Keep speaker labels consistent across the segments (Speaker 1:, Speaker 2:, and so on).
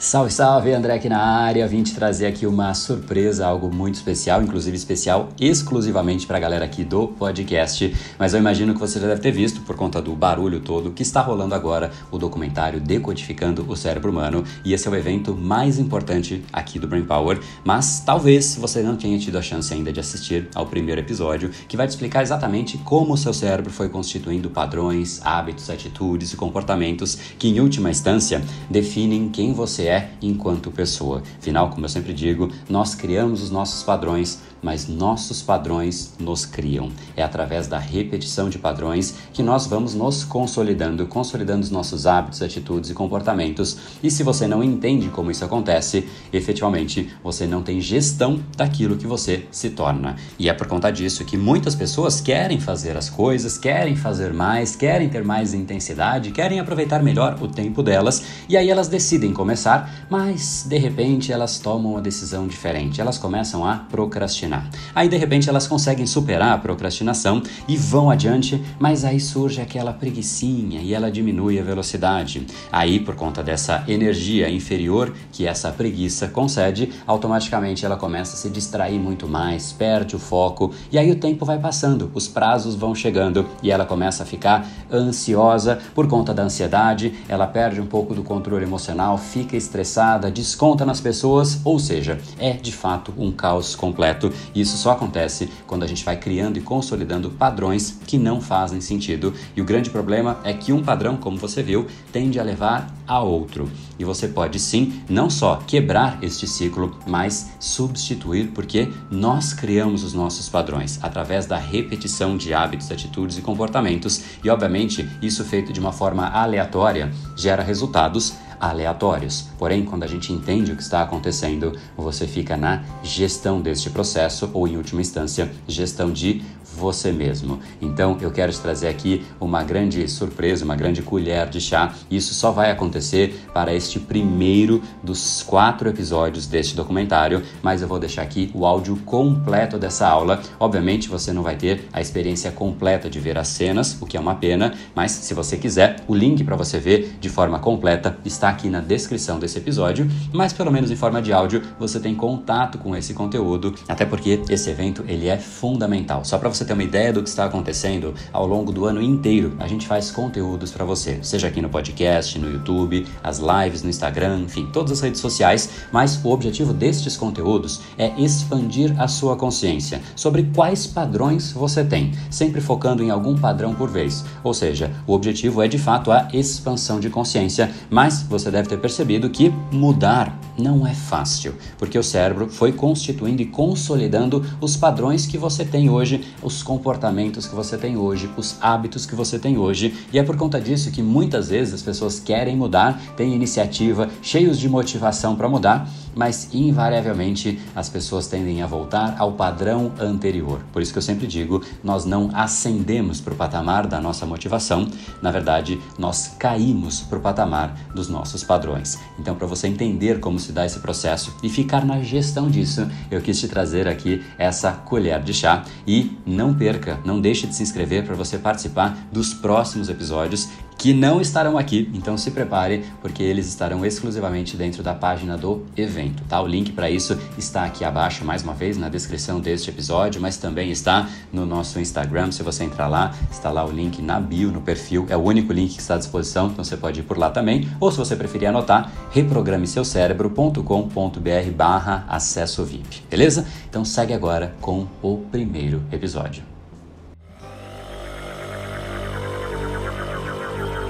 Speaker 1: Salve, salve, André aqui na área. Vim te trazer aqui uma surpresa, algo muito especial, inclusive especial exclusivamente para a galera aqui do podcast. Mas eu imagino que você já deve ter visto, por conta do barulho todo, que está rolando agora o documentário Decodificando o Cérebro Humano. E esse é o evento mais importante aqui do Brain Power. Mas talvez você não tenha tido a chance ainda de assistir ao primeiro episódio, que vai te explicar exatamente como o seu cérebro foi constituindo padrões, hábitos, atitudes e comportamentos que, em última instância, definem quem você é enquanto pessoa. Afinal, como eu sempre digo, nós criamos os nossos padrões, mas nossos padrões nos criam. É através da repetição de padrões que nós vamos nos consolidando, consolidando os nossos hábitos, atitudes e comportamentos. E se você não entende como isso acontece, efetivamente você não tem gestão daquilo que você se torna. E é por conta disso que muitas pessoas querem fazer as coisas, querem fazer mais, querem ter mais intensidade, querem aproveitar melhor o tempo delas e aí elas decidem começar, mas de repente elas tomam uma decisão diferente. Elas começam a procrastinar. Aí de repente elas conseguem superar a procrastinação e vão adiante, mas aí surge aquela preguiçinha e ela diminui a velocidade. Aí por conta dessa energia inferior que essa preguiça concede, automaticamente ela começa a se distrair muito mais, perde o foco e aí o tempo vai passando, os prazos vão chegando e ela começa a ficar ansiosa por conta da ansiedade, ela perde um pouco do controle emocional, fica estressada, desconta nas pessoas, ou seja, é de fato um caos completo. E isso só acontece quando a gente vai criando e consolidando padrões que não fazem sentido. E o grande problema é que um padrão, como você viu, tende a levar a outro. E você pode sim não só quebrar este ciclo, mas substituir, porque nós criamos os nossos padrões através da repetição de hábitos, atitudes e comportamentos. E obviamente, isso feito de uma forma aleatória gera resultados aleatórios. Porém, quando a gente entende o que está acontecendo, você fica na gestão deste processo ou, em última instância, gestão de você mesmo. Então, eu quero te trazer aqui uma grande surpresa, uma grande colher de chá. Isso só vai acontecer para este primeiro dos quatro episódios deste documentário, mas eu vou deixar aqui o áudio completo dessa aula. Obviamente, você não vai ter a experiência completa de ver as cenas, o que é uma pena, mas se você quiser, o link para você ver de forma completa está aqui na descrição desse episódio, mas pelo menos em forma de áudio você tem contato com esse conteúdo, até porque esse evento ele é fundamental. Só para você ter uma ideia do que está acontecendo, ao longo do ano inteiro. A gente faz conteúdos para você, seja aqui no podcast, no YouTube, as lives no Instagram, enfim, todas as redes sociais, mas o objetivo destes conteúdos é expandir a sua consciência sobre quais padrões você tem, sempre focando em algum padrão por vez. Ou seja, o objetivo é de fato a expansão de consciência, mas você deve ter percebido que mudar não é fácil, porque o cérebro foi constituindo e consolidando os padrões que você tem hoje, os comportamentos que você tem hoje, os hábitos que você tem hoje, e é por conta disso que muitas vezes as pessoas querem mudar, têm iniciativa, cheios de motivação para mudar, mas invariavelmente as pessoas tendem a voltar ao padrão anterior. Por isso que eu sempre digo, nós não ascendemos para o patamar da nossa motivação, na verdade, nós caímos para o patamar dos nossos padrões. Então, para você entender como se dá esse processo e ficar na gestão disso, eu quis te trazer aqui essa colher de chá e não perca, não deixe de se inscrever para você participar dos próximos episódios que não estarão aqui, então se prepare porque eles estarão exclusivamente dentro da página do evento, tá? O link para isso está aqui abaixo, mais uma vez, na descrição deste episódio, mas também está no nosso Instagram, se você entrar lá, está lá o link na bio, no perfil, é o único link que está à disposição, então você pode ir por lá também, ou se você preferir anotar, reprogrameseucerebro.com.br barra acesso VIP, beleza? Então segue agora com o primeiro episódio.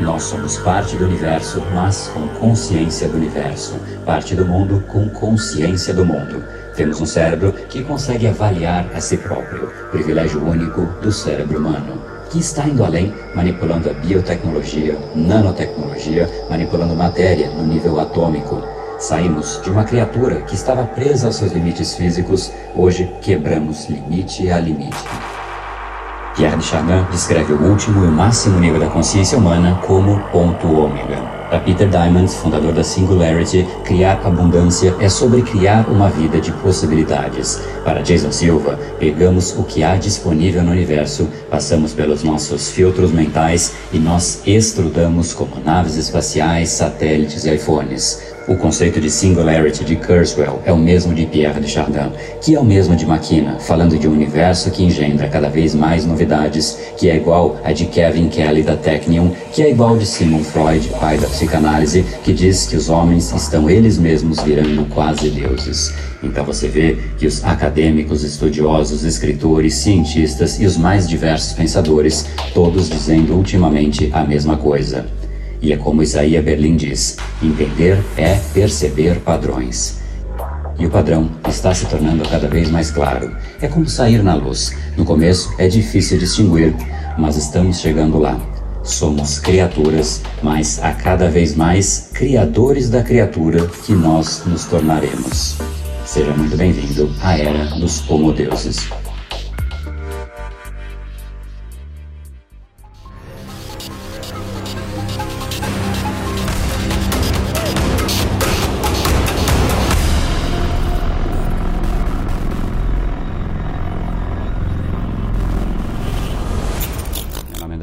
Speaker 1: Nós somos parte do universo, mas com consciência do universo. Parte do mundo com consciência do mundo. Temos um cérebro que consegue avaliar a si próprio. Privilégio único do cérebro humano. Que está indo além, manipulando a biotecnologia, nanotecnologia, manipulando matéria no nível atômico. Saímos de uma criatura que estava presa aos seus limites físicos, hoje quebramos limite a limite. Pierre de descreve o último e o máximo nível da consciência humana como ponto ômega. Para Peter Diamond, fundador da Singularity, criar abundância é sobre criar uma vida de possibilidades. Para Jason Silva, pegamos o que há disponível no universo, passamos pelos nossos filtros mentais e nós estrudamos como naves espaciais, satélites e iPhones. O conceito de singularity de Kurzweil é o mesmo de Pierre de Chardin, que é o mesmo de Makina, falando de um universo que engendra cada vez mais novidades, que é igual a de Kevin Kelly da Technion, que é igual de Sigmund Freud, pai da psicanálise, que diz que os homens estão eles mesmos virando quase deuses. Então você vê que os acadêmicos, estudiosos, escritores, cientistas e os mais diversos pensadores, todos dizendo ultimamente a mesma coisa. E é como Isaías Berlim diz: entender é perceber padrões. E o padrão está se tornando cada vez mais claro. É como sair na luz. No começo é difícil distinguir, mas estamos chegando lá. Somos criaturas, mas a cada vez mais criadores da criatura que nós nos tornaremos. Seja muito bem-vindo à Era dos Homodeuses.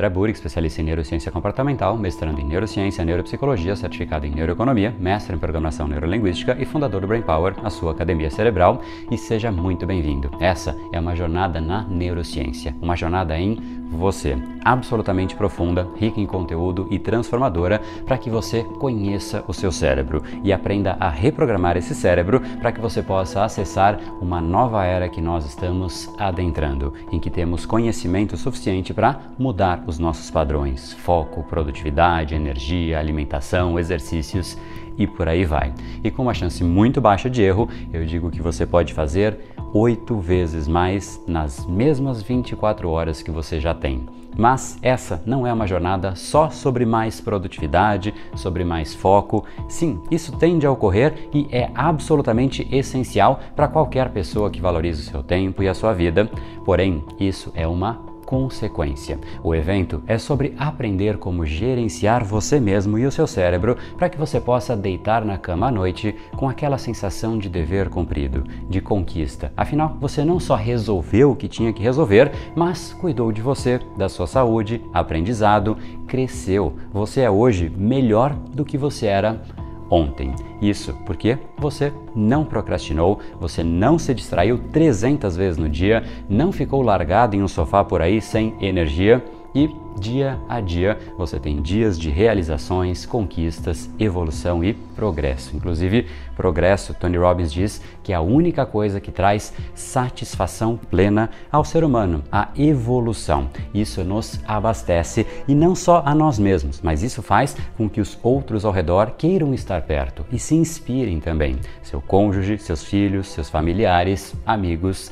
Speaker 1: André Burick, especialista em neurociência comportamental, mestrando em neurociência, neuropsicologia, certificado em neuroeconomia, mestre em programação neurolinguística e fundador do Brain Power, a sua academia cerebral, e seja muito bem-vindo. Essa é uma jornada na neurociência, uma jornada em você, absolutamente profunda, rica em conteúdo e transformadora para que você conheça o seu cérebro e aprenda a reprogramar esse cérebro para que você possa acessar uma nova era que nós estamos adentrando, em que temos conhecimento suficiente para mudar os nossos padrões, foco, produtividade, energia, alimentação, exercícios e por aí vai. E com uma chance muito baixa de erro, eu digo que você pode fazer oito vezes mais nas mesmas 24 horas que você já tem. Mas essa não é uma jornada só sobre mais produtividade, sobre mais foco. Sim, isso tende a ocorrer e é absolutamente essencial para qualquer pessoa que valorize o seu tempo e a sua vida. Porém, isso é uma consequência. O evento é sobre aprender como gerenciar você mesmo e o seu cérebro para que você possa deitar na cama à noite com aquela sensação de dever cumprido, de conquista. Afinal, você não só resolveu o que tinha que resolver, mas cuidou de você, da sua saúde, aprendizado, cresceu. Você é hoje melhor do que você era ontem. Isso porque você não procrastinou, você não se distraiu 300 vezes no dia, não ficou largado em um sofá por aí sem energia e dia a dia você tem dias de realizações, conquistas, evolução e progresso. Inclusive, progresso, Tony Robbins diz que é a única coisa que traz satisfação plena ao ser humano, a evolução. Isso nos abastece e não só a nós mesmos, mas isso faz com que os outros ao redor queiram estar perto e se inspirem também. Seu cônjuge, seus filhos, seus familiares, amigos,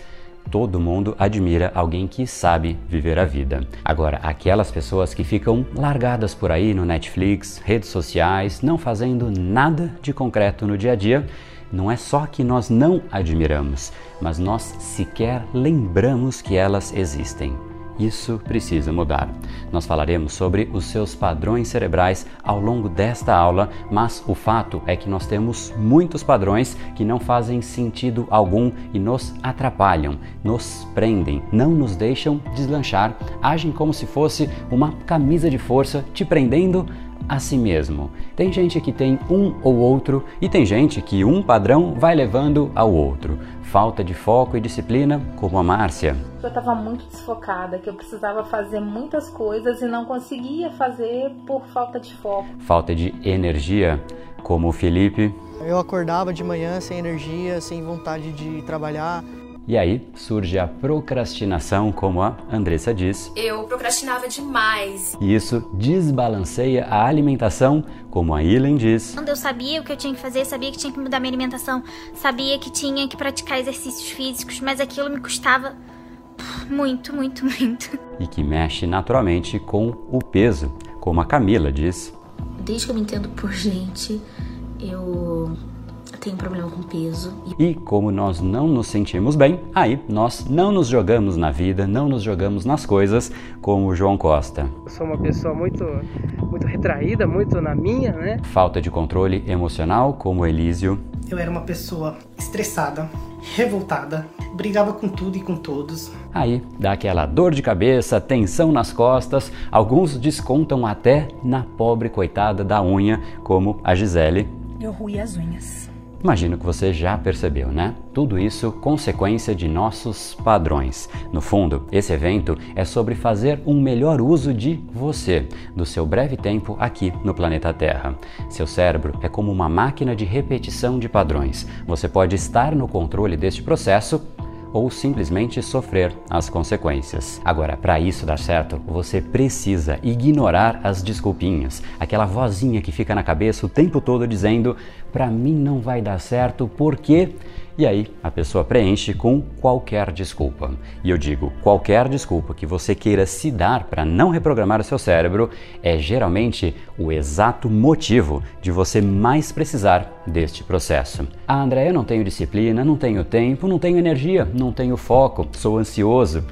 Speaker 1: Todo mundo admira alguém que sabe viver a vida. Agora, aquelas pessoas que ficam largadas por aí no Netflix, redes sociais, não fazendo nada de concreto no dia a dia, não é só que nós não admiramos, mas nós sequer lembramos que elas existem. Isso precisa mudar. Nós falaremos sobre os seus padrões cerebrais ao longo desta aula, mas o fato é que nós temos muitos padrões que não fazem sentido algum e nos atrapalham, nos prendem, não nos deixam deslanchar, agem como se fosse uma camisa de força te prendendo a si mesmo. Tem gente que tem um ou outro e tem gente que um padrão vai levando ao outro. Falta de foco e disciplina, como a Márcia.
Speaker 2: Eu estava muito desfocada, que eu precisava fazer muitas coisas e não conseguia fazer por falta de foco.
Speaker 1: Falta de energia, como o Felipe.
Speaker 3: Eu acordava de manhã sem energia, sem vontade de trabalhar
Speaker 1: e aí surge a procrastinação, como a Andressa diz.
Speaker 4: Eu procrastinava demais.
Speaker 1: E isso desbalanceia a alimentação, como a Ilen diz.
Speaker 5: Quando eu sabia o que eu tinha que fazer, sabia que tinha que mudar minha alimentação, sabia que tinha que praticar exercícios físicos, mas aquilo me custava muito, muito, muito.
Speaker 1: E que mexe naturalmente com o peso, como a Camila diz.
Speaker 6: Desde que eu me entendo por gente, eu tenho problema com peso.
Speaker 1: E como nós não nos sentimos bem, aí nós não nos jogamos na vida, não nos jogamos nas coisas, como o João Costa.
Speaker 7: Eu sou uma pessoa muito, muito retraída, muito na minha, né?
Speaker 1: Falta de controle emocional, como Elísio.
Speaker 8: Eu era uma pessoa estressada, revoltada, brigava com tudo e com todos.
Speaker 1: Aí dá aquela dor de cabeça, tensão nas costas, alguns descontam até na pobre coitada da unha, como a Gisele
Speaker 9: eu ruí as unhas.
Speaker 1: Imagino que você já percebeu, né? Tudo isso consequência de nossos padrões. No fundo, esse evento é sobre fazer um melhor uso de você, do seu breve tempo aqui no planeta Terra. Seu cérebro é como uma máquina de repetição de padrões. Você pode estar no controle deste processo ou simplesmente sofrer as consequências. Agora, para isso dar certo, você precisa ignorar as desculpinhas, aquela vozinha que fica na cabeça o tempo todo dizendo: "Para mim não vai dar certo porque e aí a pessoa preenche com qualquer desculpa. E eu digo, qualquer desculpa que você queira se dar para não reprogramar o seu cérebro é geralmente o exato motivo de você mais precisar deste processo. Ah, André, eu não tenho disciplina, não tenho tempo, não tenho energia, não tenho foco, sou ansioso.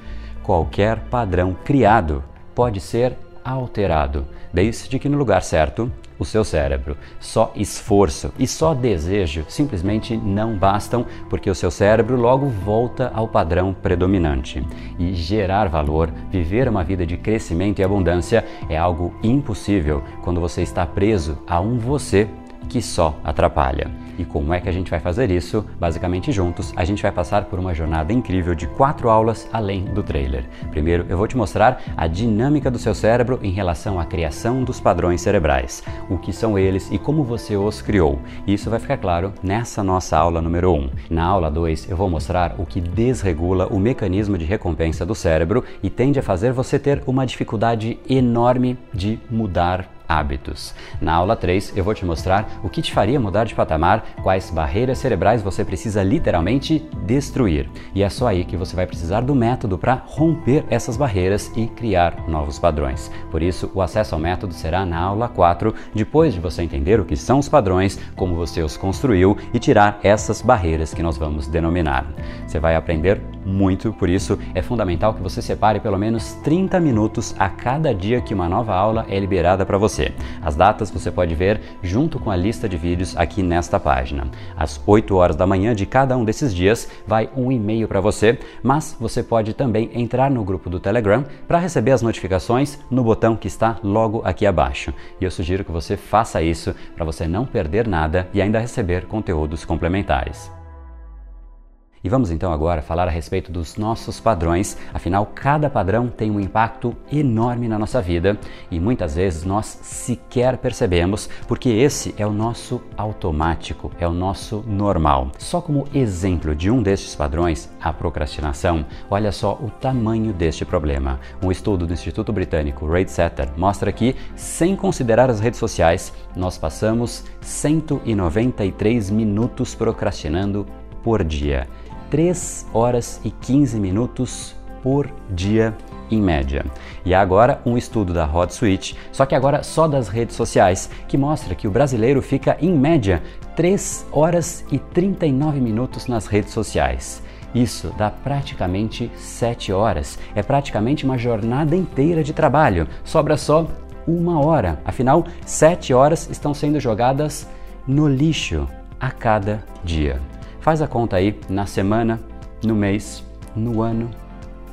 Speaker 1: Qualquer padrão criado pode ser alterado, desde que no lugar certo o seu cérebro. Só esforço e só desejo simplesmente não bastam, porque o seu cérebro logo volta ao padrão predominante. E gerar valor, viver uma vida de crescimento e abundância é algo impossível quando você está preso a um você que só atrapalha. E como é que a gente vai fazer isso? Basicamente juntos, a gente vai passar por uma jornada incrível de quatro aulas além do trailer. Primeiro, eu vou te mostrar a dinâmica do seu cérebro em relação à criação dos padrões cerebrais, o que são eles e como você os criou. Isso vai ficar claro nessa nossa aula número 1. Um. Na aula 2, eu vou mostrar o que desregula o mecanismo de recompensa do cérebro e tende a fazer você ter uma dificuldade enorme de mudar hábitos. Na aula 3, eu vou te mostrar o que te faria mudar de patamar, quais barreiras cerebrais você precisa literalmente destruir. E é só aí que você vai precisar do método para romper essas barreiras e criar novos padrões. Por isso, o acesso ao método será na aula 4, depois de você entender o que são os padrões, como você os construiu e tirar essas barreiras que nós vamos denominar. Você vai aprender muito, por isso é fundamental que você separe pelo menos 30 minutos a cada dia que uma nova aula é liberada para você. As datas você pode ver junto com a lista de vídeos aqui nesta página. Às 8 horas da manhã de cada um desses dias vai um e-mail para você, mas você pode também entrar no grupo do Telegram para receber as notificações no botão que está logo aqui abaixo. E eu sugiro que você faça isso para você não perder nada e ainda receber conteúdos complementares. E vamos então agora falar a respeito dos nossos padrões, afinal, cada padrão tem um impacto enorme na nossa vida e muitas vezes nós sequer percebemos, porque esse é o nosso automático, é o nosso normal. Só como exemplo de um destes padrões, a procrastinação, olha só o tamanho deste problema. Um estudo do Instituto Britânico Rate Setter mostra que, sem considerar as redes sociais, nós passamos 193 minutos procrastinando por dia. 3 horas e 15 minutos por dia em média. E agora um estudo da Hot Suite, só que agora só das redes sociais, que mostra que o brasileiro fica em média 3 horas e 39 minutos nas redes sociais. Isso dá praticamente 7 horas. É praticamente uma jornada inteira de trabalho. Sobra só uma hora. Afinal, 7 horas estão sendo jogadas no lixo a cada dia. Faz a conta aí na semana, no mês, no ano,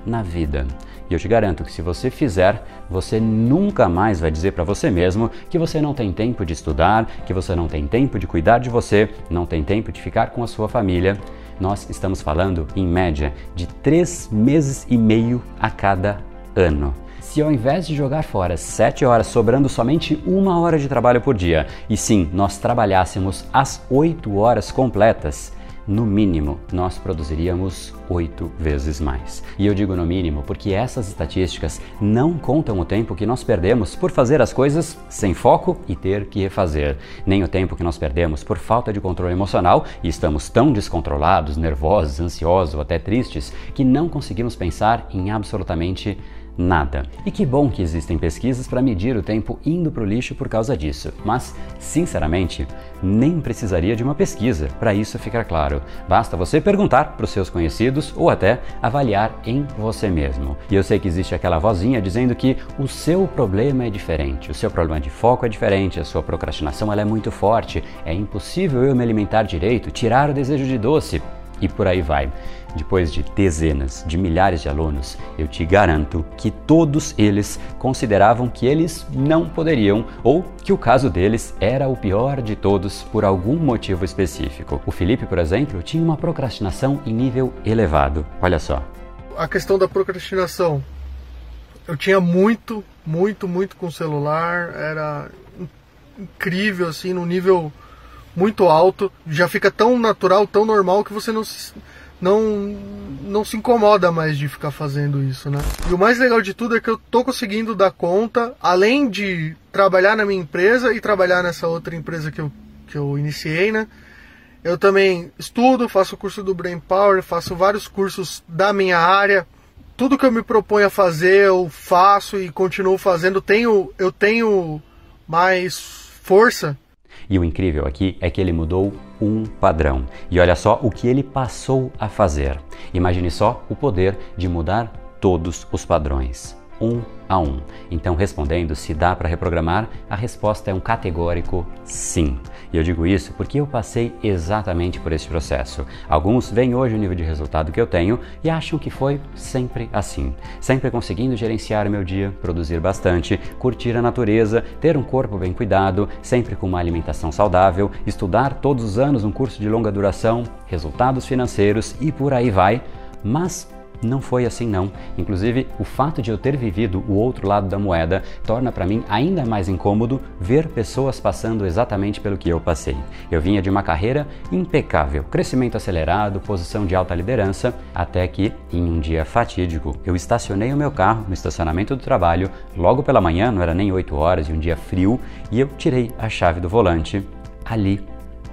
Speaker 1: na vida. E eu te garanto que se você fizer, você nunca mais vai dizer para você mesmo que você não tem tempo de estudar, que você não tem tempo de cuidar de você, não tem tempo de ficar com a sua família. Nós estamos falando, em média, de três meses e meio a cada ano. Se ao invés de jogar fora sete horas, sobrando somente uma hora de trabalho por dia, e sim, nós trabalhássemos as oito horas completas, no mínimo, nós produziríamos oito vezes mais. E eu digo no mínimo porque essas estatísticas não contam o tempo que nós perdemos por fazer as coisas sem foco e ter que refazer, nem o tempo que nós perdemos por falta de controle emocional e estamos tão descontrolados, nervosos, ansiosos ou até tristes que não conseguimos pensar em absolutamente nada. E que bom que existem pesquisas para medir o tempo indo para o lixo por causa disso, mas, sinceramente, nem precisaria de uma pesquisa para isso ficar claro. Basta você perguntar para os seus conhecidos ou até avaliar em você mesmo. E eu sei que existe aquela vozinha dizendo que o seu problema é diferente, o seu problema de foco é diferente, a sua procrastinação é muito forte, é impossível eu me alimentar direito, tirar o desejo de doce. E por aí vai. Depois de dezenas de milhares de alunos, eu te garanto que todos eles consideravam que eles não poderiam ou que o caso deles era o pior de todos por algum motivo específico. O Felipe, por exemplo, tinha uma procrastinação em nível elevado. Olha só.
Speaker 9: A questão da procrastinação. Eu tinha muito, muito, muito com o celular, era incrível assim, num nível muito alto, já fica tão natural, tão normal que você não se, não, não se incomoda mais de ficar fazendo isso, né? E o mais legal de tudo é que eu tô conseguindo dar conta, além de trabalhar na minha empresa e trabalhar nessa outra empresa que eu, que eu iniciei, né? Eu também estudo, faço o curso do Brain Power, faço vários cursos da minha área. Tudo que eu me proponho a fazer, eu faço e continuo fazendo. Tenho, eu tenho mais força
Speaker 1: e o incrível aqui é que ele mudou um padrão. E olha só o que ele passou a fazer. Imagine só o poder de mudar todos os padrões um a um. Então, respondendo se dá para reprogramar, a resposta é um categórico sim. E eu digo isso porque eu passei exatamente por esse processo. Alguns veem hoje o nível de resultado que eu tenho e acham que foi sempre assim. Sempre conseguindo gerenciar o meu dia, produzir bastante, curtir a natureza, ter um corpo bem cuidado, sempre com uma alimentação saudável, estudar todos os anos um curso de longa duração, resultados financeiros e por aí vai. Mas não foi assim não. Inclusive, o fato de eu ter vivido o outro lado da moeda torna para mim ainda mais incômodo ver pessoas passando exatamente pelo que eu passei. Eu vinha de uma carreira impecável, crescimento acelerado, posição de alta liderança, até que, em um dia fatídico, eu estacionei o meu carro no estacionamento do trabalho, logo pela manhã, não era nem 8 horas e um dia frio, e eu tirei a chave do volante. Ali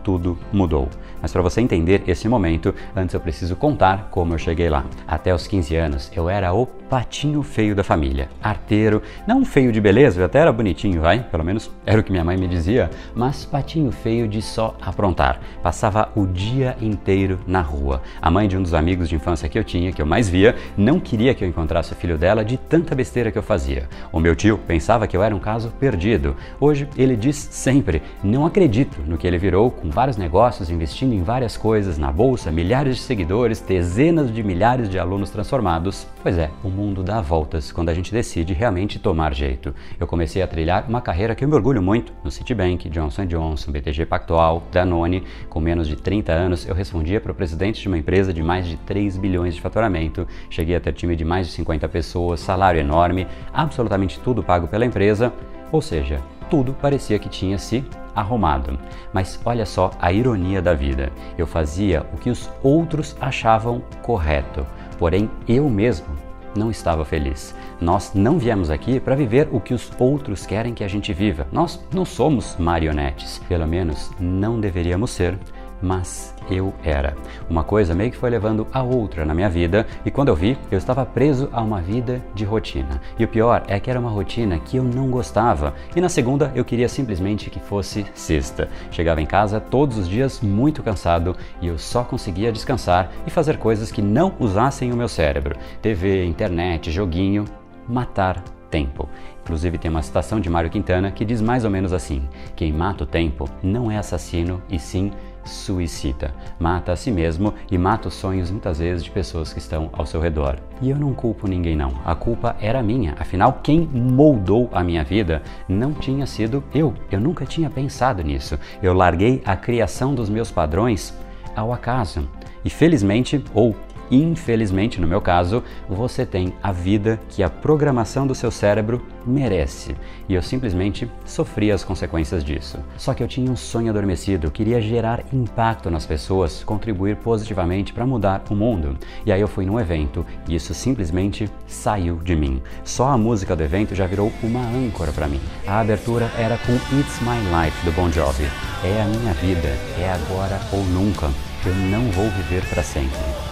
Speaker 1: tudo mudou. Mas para você entender esse momento, antes eu preciso contar como eu cheguei lá. Até os 15 anos, eu era o patinho feio da família, arteiro, não feio de beleza, eu até era bonitinho, vai, pelo menos era o que minha mãe me dizia, mas patinho feio de só aprontar. Passava o dia inteiro na rua. A mãe de um dos amigos de infância que eu tinha, que eu mais via, não queria que eu encontrasse o filho dela de tanta besteira que eu fazia. O meu tio pensava que eu era um caso perdido. Hoje ele diz sempre: "Não acredito no que ele virou com vários negócios, investindo em várias coisas, na bolsa, milhares de seguidores, dezenas de milhares de alunos transformados. Pois é, o mundo dá voltas quando a gente decide realmente tomar jeito. Eu comecei a trilhar uma carreira que eu me orgulho muito no Citibank, Johnson Johnson, BTG Pactual, Danone. Com menos de 30 anos, eu respondia para o presidente de uma empresa de mais de 3 bilhões de faturamento. Cheguei a ter time de mais de 50 pessoas, salário enorme, absolutamente tudo pago pela empresa. Ou seja, tudo parecia que tinha se arrumado. Mas olha só a ironia da vida. Eu fazia o que os outros achavam correto, porém eu mesmo não estava feliz. Nós não viemos aqui para viver o que os outros querem que a gente viva. Nós não somos marionetes, pelo menos não deveríamos ser mas eu era. Uma coisa meio que foi levando a outra na minha vida e quando eu vi, eu estava preso a uma vida de rotina. E o pior é que era uma rotina que eu não gostava. E na segunda, eu queria simplesmente que fosse sexta. Chegava em casa todos os dias muito cansado e eu só conseguia descansar e fazer coisas que não usassem o meu cérebro. TV, internet, joguinho, matar tempo. Inclusive tem uma citação de Mário Quintana que diz mais ou menos assim: quem mata o tempo não é assassino e sim suicida, mata a si mesmo e mata os sonhos muitas vezes de pessoas que estão ao seu redor. E eu não culpo ninguém não, a culpa era minha. Afinal, quem moldou a minha vida não tinha sido eu. Eu nunca tinha pensado nisso. Eu larguei a criação dos meus padrões ao acaso. E felizmente, ou Infelizmente, no meu caso, você tem a vida que a programação do seu cérebro merece. E eu simplesmente sofri as consequências disso. Só que eu tinha um sonho adormecido, queria gerar impacto nas pessoas, contribuir positivamente para mudar o mundo. E aí eu fui num evento e isso simplesmente saiu de mim. Só a música do evento já virou uma âncora para mim. A abertura era com It's My Life do Bon Jovi. É a minha vida, é agora ou nunca. Eu não vou viver para sempre.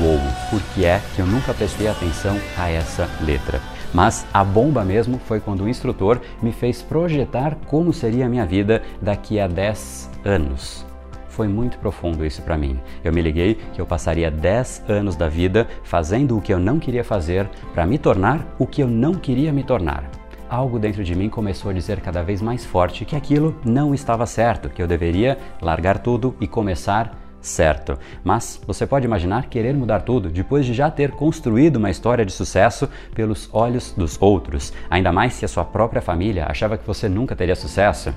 Speaker 1: Uou, por que é que eu nunca prestei atenção a essa letra? Mas a bomba mesmo foi quando o instrutor me fez projetar como seria a minha vida daqui a 10 anos. Foi muito profundo isso para mim. Eu me liguei que eu passaria 10 anos da vida fazendo o que eu não queria fazer para me tornar o que eu não queria me tornar. Algo dentro de mim começou a dizer cada vez mais forte que aquilo não estava certo, que eu deveria largar tudo e começar certo. Mas você pode imaginar querer mudar tudo depois de já ter construído uma história de sucesso pelos olhos dos outros, ainda mais se a sua própria família achava que você nunca teria sucesso?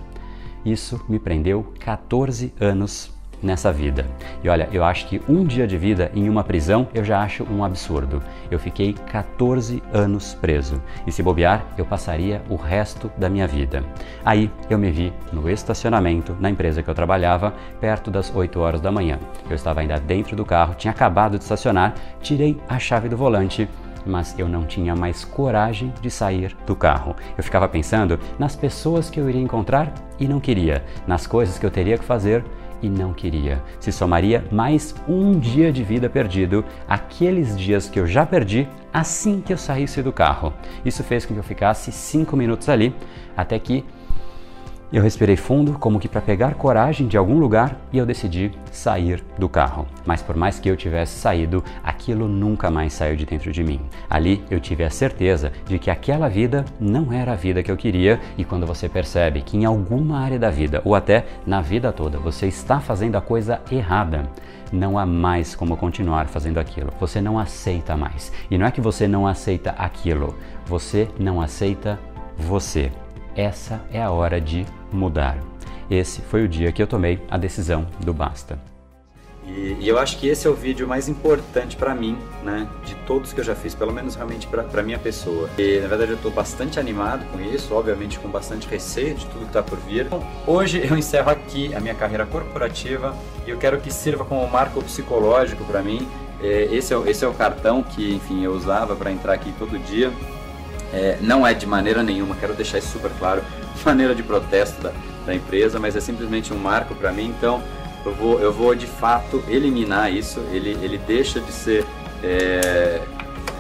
Speaker 1: Isso me prendeu 14 anos nessa vida. E olha, eu acho que um dia de vida em uma prisão eu já acho um absurdo. Eu fiquei 14 anos preso e se bobear, eu passaria o resto da minha vida. Aí eu me vi no estacionamento na empresa que eu trabalhava, perto das 8 horas da manhã. Eu estava ainda dentro do carro, tinha acabado de estacionar, tirei a chave do volante mas eu não tinha mais coragem de sair do carro. Eu ficava pensando nas pessoas que eu iria encontrar e não queria, nas coisas que eu teria que fazer e não queria. Se somaria mais um dia de vida perdido, aqueles dias que eu já perdi assim que eu saísse do carro. Isso fez com que eu ficasse cinco minutos ali, até que eu respirei fundo, como que para pegar coragem de algum lugar, e eu decidi sair do carro. Mas por mais que eu tivesse saído, aquilo nunca mais saiu de dentro de mim. Ali eu tive a certeza de que aquela vida não era a vida que eu queria, e quando você percebe que em alguma área da vida, ou até na vida toda, você está fazendo a coisa errada, não há mais como continuar fazendo aquilo. Você não aceita mais. E não é que você não aceita aquilo, você não aceita você essa é a hora de mudar. Esse foi o dia que eu tomei a decisão do basta.
Speaker 10: E, e eu acho que esse é o vídeo mais importante para mim, né, de todos que eu já fiz, pelo menos realmente para minha pessoa. E na verdade eu estou bastante animado com isso, obviamente com bastante receio de tudo que está por vir. Então, hoje eu encerro aqui a minha carreira corporativa e eu quero que sirva como marco psicológico para mim. É, esse é, esse é o cartão que, enfim, eu usava para entrar aqui todo dia. É, não é de maneira nenhuma, quero deixar isso super claro, maneira de protesto da, da empresa, mas é simplesmente um marco para mim. Então eu vou, eu vou de fato eliminar isso. Ele, ele deixa de ser é,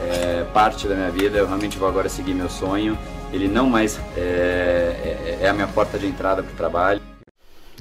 Speaker 10: é, parte da minha vida. Eu realmente vou agora seguir meu sonho. Ele não mais é, é, é a minha porta de entrada para o trabalho.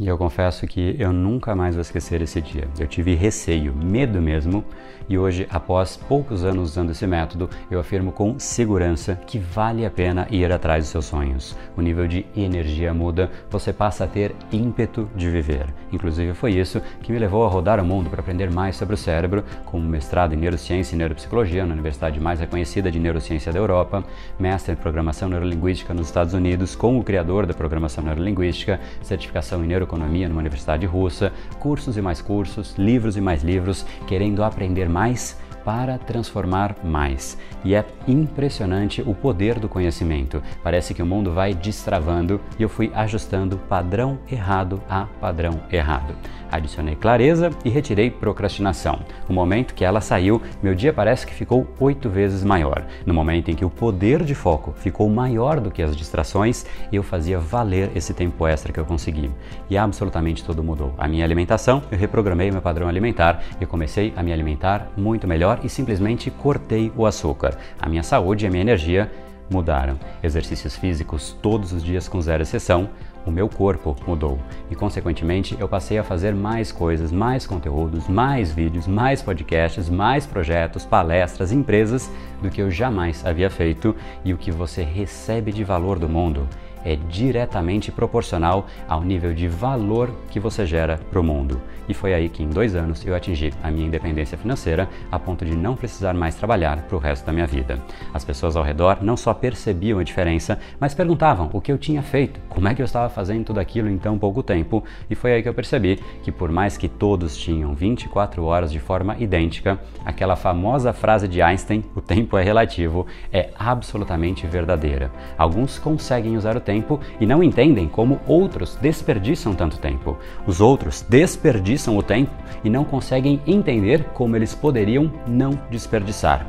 Speaker 1: E eu confesso que eu nunca mais vou esquecer esse dia. Eu tive receio, medo mesmo, e hoje, após poucos anos usando esse método, eu afirmo com segurança que vale a pena ir atrás dos seus sonhos. O nível de energia muda, você passa a ter ímpeto de viver. Inclusive, foi isso que me levou a rodar o mundo para aprender mais sobre o cérebro, com um mestrado em neurociência e neuropsicologia na universidade mais reconhecida de neurociência da Europa, mestre em programação neurolinguística nos Estados Unidos, com o criador da programação neurolinguística, certificação em neuroeconomia numa universidade russa, cursos e mais cursos, livros e mais livros, querendo aprender mais para transformar mais. E é impressionante o poder do conhecimento. Parece que o mundo vai destravando e eu fui ajustando padrão errado a padrão errado. Adicionei clareza e retirei procrastinação. No momento que ela saiu, meu dia parece que ficou oito vezes maior. No momento em que o poder de foco ficou maior do que as distrações, eu fazia valer esse tempo extra que eu consegui. E absolutamente tudo mudou. A minha alimentação, eu reprogramei meu padrão alimentar e comecei a me alimentar muito melhor e simplesmente cortei o açúcar. A minha saúde e a minha energia mudaram. Exercícios físicos todos os dias com zero exceção, o meu corpo mudou e, consequentemente, eu passei a fazer mais coisas, mais conteúdos, mais vídeos, mais podcasts, mais projetos, palestras, empresas do que eu jamais havia feito e o que você recebe de valor do mundo é diretamente proporcional ao nível de valor que você gera para o mundo. E foi aí que em dois anos eu atingi a minha independência financeira a ponto de não precisar mais trabalhar para o resto da minha vida. As pessoas ao redor não só percebiam a diferença, mas perguntavam o que eu tinha feito, como é que eu estava fazendo tudo aquilo em tão pouco tempo. E foi aí que eu percebi que, por mais que todos tinham 24 horas de forma idêntica, aquela famosa frase de Einstein, o tempo é relativo, é absolutamente verdadeira. Alguns conseguem usar o tempo e não entendem como outros desperdiçam tanto tempo. Os outros desperdiçam o tempo e não conseguem entender como eles poderiam não desperdiçar.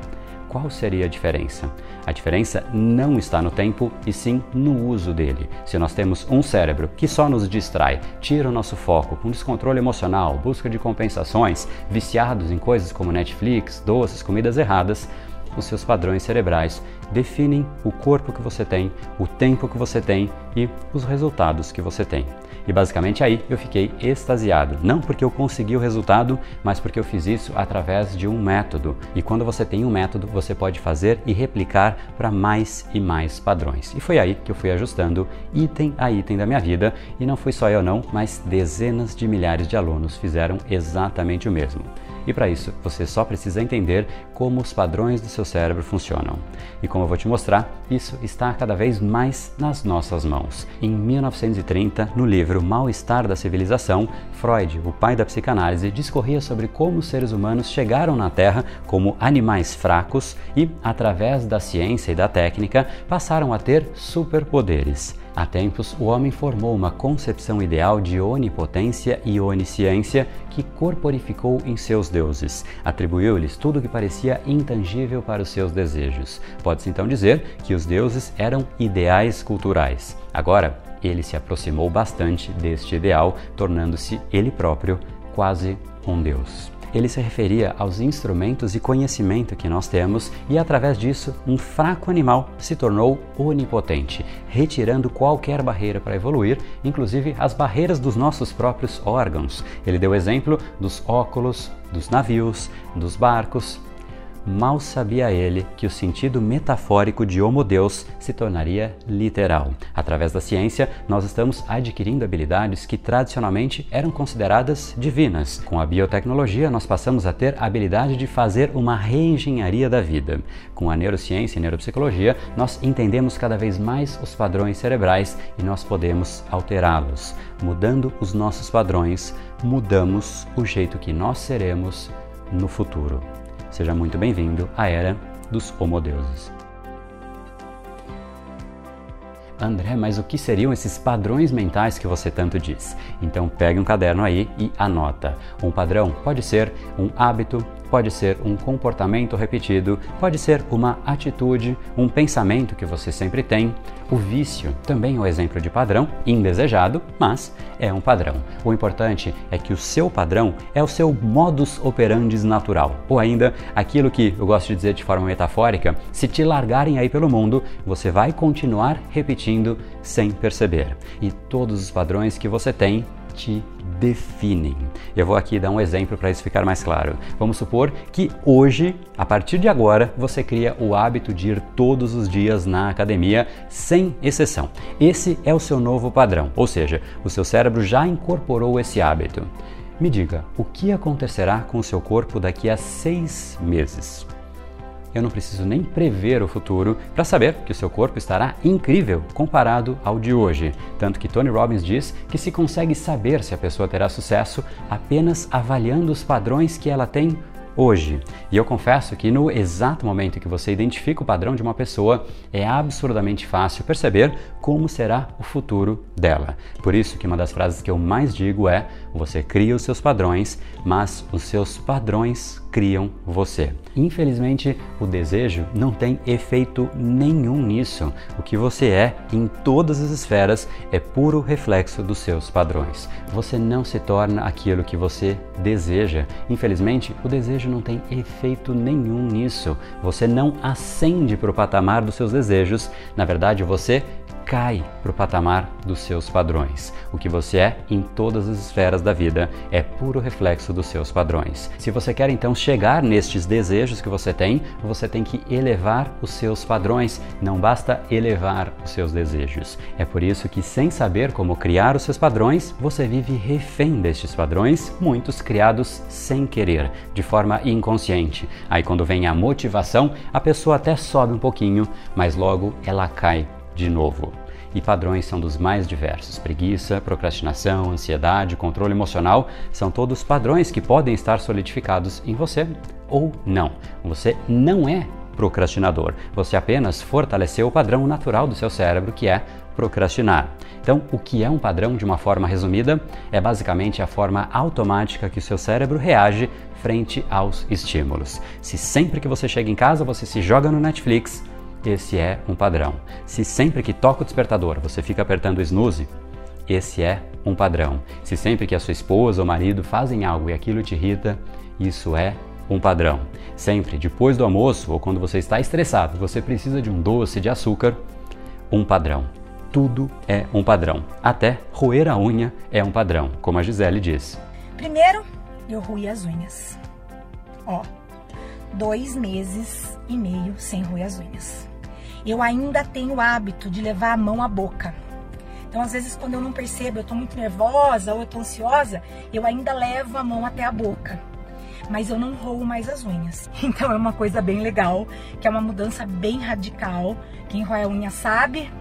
Speaker 1: Qual seria a diferença? A diferença não está no tempo e sim no uso dele. Se nós temos um cérebro que só nos distrai, tira o nosso foco com descontrole emocional, busca de compensações, viciados em coisas como Netflix, doces, comidas erradas, os seus padrões cerebrais definem o corpo que você tem, o tempo que você tem e os resultados que você tem. E basicamente aí eu fiquei extasiado. Não porque eu consegui o resultado, mas porque eu fiz isso através de um método. E quando você tem um método, você pode fazer e replicar para mais e mais padrões. E foi aí que eu fui ajustando item a item da minha vida. E não fui só eu não, mas dezenas de milhares de alunos fizeram exatamente o mesmo. E para isso, você só precisa entender como os padrões do seu cérebro funcionam. E como eu vou te mostrar, isso está cada vez mais nas nossas mãos. Em 1930, no livro Mal-Estar da Civilização, Freud, o pai da psicanálise, discorria sobre como os seres humanos chegaram na Terra como animais fracos e, através da ciência e da técnica, passaram a ter superpoderes. Há tempos, o homem formou uma concepção ideal de onipotência e onisciência que corporificou em seus deuses. Atribuiu-lhes tudo o que parecia intangível para os seus desejos. Pode-se então dizer que os deuses eram ideais culturais. Agora, ele se aproximou bastante deste ideal, tornando-se ele próprio quase um deus ele se referia aos instrumentos e conhecimento que nós temos e, através disso, um fraco animal se tornou onipotente, retirando qualquer barreira para evoluir, inclusive as barreiras dos nossos próprios órgãos. Ele deu exemplo dos óculos, dos navios, dos barcos, mal sabia ele que o sentido metafórico de Homo Deus se tornaria literal. Através da ciência, nós estamos adquirindo habilidades que tradicionalmente eram consideradas divinas. Com a biotecnologia, nós passamos a ter a habilidade de fazer uma reengenharia da vida. Com a neurociência e neuropsicologia, nós entendemos cada vez mais os padrões cerebrais e nós podemos alterá-los. Mudando os nossos padrões, mudamos o jeito que nós seremos no futuro. Seja muito bem-vindo à era dos homodeuses. André, mas o que seriam esses padrões mentais que você tanto diz? Então pegue um caderno aí e anota. Um padrão pode ser um hábito, pode ser um comportamento repetido, pode ser uma atitude, um pensamento que você sempre tem. O vício também é um exemplo de padrão, indesejado, mas é um padrão. O importante é que o seu padrão é o seu modus operandi natural, ou ainda aquilo que eu gosto de dizer de forma metafórica: se te largarem aí pelo mundo, você vai continuar repetindo sem perceber. E todos os padrões que você tem te definem. Eu vou aqui dar um exemplo para isso ficar mais claro. Vamos supor que hoje, a partir de agora, você cria o hábito de ir todos os dias na academia, sem exceção. Esse é o seu novo padrão, ou seja, o seu cérebro já incorporou esse hábito. Me diga, o que acontecerá com o seu corpo daqui a seis meses? Eu não preciso nem prever o futuro para saber que o seu corpo estará incrível comparado ao de hoje. Tanto que Tony Robbins diz que se consegue saber se a pessoa terá sucesso apenas avaliando os padrões que ela tem hoje. E eu confesso que no exato momento que você identifica o padrão de uma pessoa, é absurdamente fácil perceber como será o futuro dela. Por isso que uma das frases que eu mais digo é: você cria os seus padrões, mas os seus padrões criam você. Infelizmente, o desejo não tem efeito nenhum nisso. O que você é em todas as esferas é puro reflexo dos seus padrões. Você não se torna aquilo que você deseja. Infelizmente, o desejo não tem efeito nenhum nisso. Você não ascende para o patamar dos seus desejos. Na verdade, você cai para o patamar dos seus padrões. O que você é em todas as esferas da vida é puro reflexo dos seus padrões. Se você quer então chegar nestes desejos que você tem, você tem que elevar os seus padrões, não basta elevar os seus desejos. É por isso que, sem saber como criar os seus padrões, você vive refém destes padrões, muitos criados sem querer, de forma inconsciente. Aí, quando vem a motivação, a pessoa até sobe um pouquinho, mas logo ela cai de novo. E padrões são dos mais diversos. Preguiça, procrastinação, ansiedade, controle emocional são todos padrões que podem estar solidificados em você ou não. Você não é procrastinador. Você apenas fortaleceu o padrão natural do seu cérebro, que é procrastinar. Então, o que é um padrão de uma forma resumida? É basicamente a forma automática que o seu cérebro reage frente aos estímulos. Se sempre que você chega em casa você se joga no Netflix, esse é um padrão. Se sempre que toca o despertador você fica apertando o snooze, esse é um padrão. Se sempre que a sua esposa ou marido fazem algo e aquilo te irrita, isso é um padrão. Sempre depois do almoço ou quando você está estressado, você precisa de um doce de açúcar, um padrão. Tudo é um padrão. Até roer a unha é um padrão, como a Gisele diz.
Speaker 11: Primeiro, eu ruí as unhas. Ó, dois meses e meio sem roer as unhas. Eu ainda tenho o hábito de levar a mão à boca. Então, às vezes, quando eu não percebo, eu tô muito nervosa ou eu tô ansiosa, eu ainda levo a mão até a boca. Mas eu não roo mais as unhas. Então, é uma coisa bem legal, que é uma mudança bem radical. Quem rói a unha sabe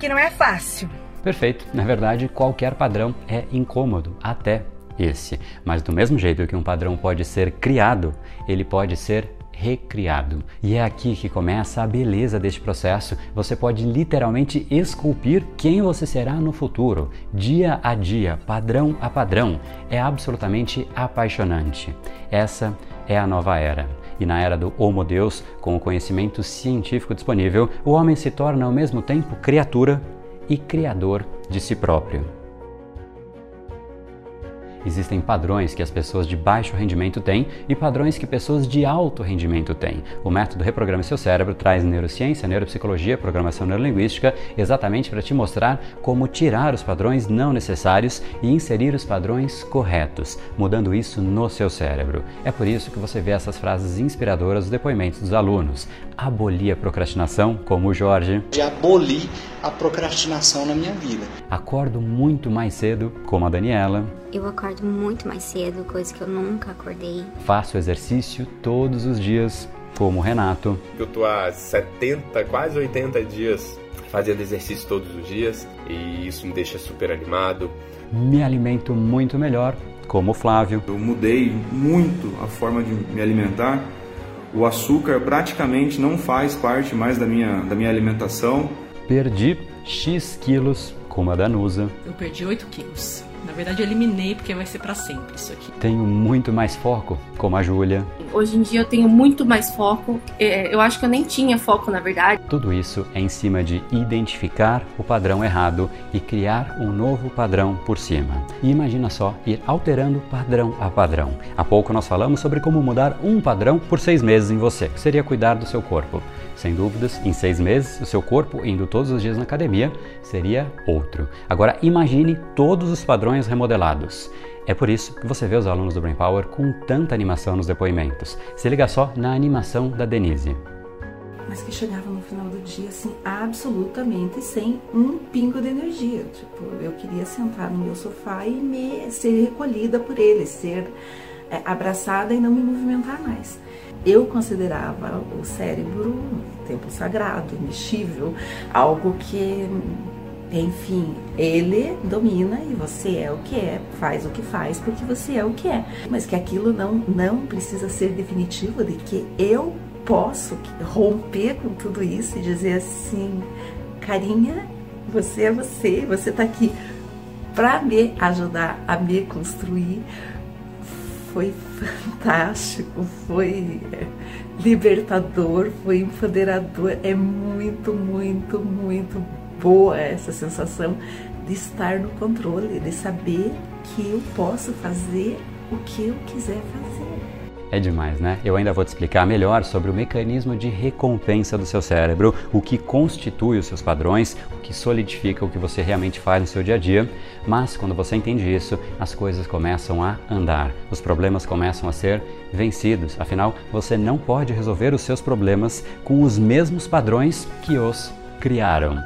Speaker 11: que não é fácil.
Speaker 1: Perfeito. Na verdade, qualquer padrão é incômodo, até esse. Mas do mesmo jeito que um padrão pode ser criado, ele pode ser recriado. E é aqui que começa a beleza deste processo. Você pode literalmente esculpir quem você será no futuro, dia a dia, padrão a padrão. É absolutamente apaixonante. Essa é a nova era. E na era do Homo Deus, com o conhecimento científico disponível, o homem se torna ao mesmo tempo criatura e criador de si próprio. Existem padrões que as pessoas de baixo rendimento têm e padrões que pessoas de alto rendimento têm. O método Reprograme Seu Cérebro traz neurociência, neuropsicologia, programação neurolinguística exatamente para te mostrar como tirar os padrões não necessários e inserir os padrões corretos, mudando isso no seu cérebro. É por isso que você vê essas frases inspiradoras dos depoimentos dos alunos. Aboli a procrastinação, como o Jorge.
Speaker 12: De abolir a procrastinação na minha vida.
Speaker 1: Acordo muito mais cedo, como a Daniela.
Speaker 13: Eu acordo muito mais cedo, coisa que eu nunca acordei.
Speaker 1: Faço exercício todos os dias, como o Renato.
Speaker 14: Eu tô há 70, quase 80 dias fazendo exercício todos os dias e isso me deixa super animado.
Speaker 1: Me alimento muito melhor, como o Flávio.
Speaker 15: Eu mudei muito a forma de me alimentar. O açúcar praticamente não faz parte mais da minha, da minha alimentação
Speaker 1: perdi X quilos, como a Danusa.
Speaker 16: Eu perdi 8 quilos. Na verdade, eu eliminei porque vai ser para sempre isso aqui.
Speaker 1: Tenho muito mais foco, como a Júlia.
Speaker 17: Hoje em dia eu tenho muito mais foco. É, eu acho que eu nem tinha foco, na verdade.
Speaker 1: Tudo isso é em cima de identificar o padrão errado e criar um novo padrão por cima. E imagina só ir alterando padrão a padrão. Há pouco nós falamos sobre como mudar um padrão por seis meses em você, que seria cuidar do seu corpo. Sem dúvidas, em seis meses, o seu corpo, indo todos os dias na academia, seria outro. Agora, imagine todos os padrões remodelados. É por isso que você vê os alunos do Brain Power com tanta animação nos depoimentos. Se liga só na animação da Denise.
Speaker 18: Mas que chegava no final do dia, assim, absolutamente sem um pingo de energia. Tipo, eu queria sentar no meu sofá e me ser recolhida por ele, ser abraçada e não me movimentar mais. Eu considerava o cérebro um templo sagrado, imexível, algo que, enfim, ele domina e você é o que é, faz o que faz porque você é o que é. Mas que aquilo não, não precisa ser definitivo de que eu posso romper com tudo isso e dizer assim, carinha, você é você, você está aqui para me ajudar a me construir foi fantástico, foi libertador, foi empoderador. É muito, muito, muito boa essa sensação de estar no controle, de saber que eu posso fazer o que eu quiser fazer.
Speaker 1: É demais, né? Eu ainda vou te explicar melhor sobre o mecanismo de recompensa do seu cérebro, o que constitui os seus padrões, o que solidifica o que você realmente faz no seu dia a dia. Mas quando você entende isso, as coisas começam a andar, os problemas começam a ser vencidos. Afinal, você não pode resolver os seus problemas com os mesmos padrões que os criaram.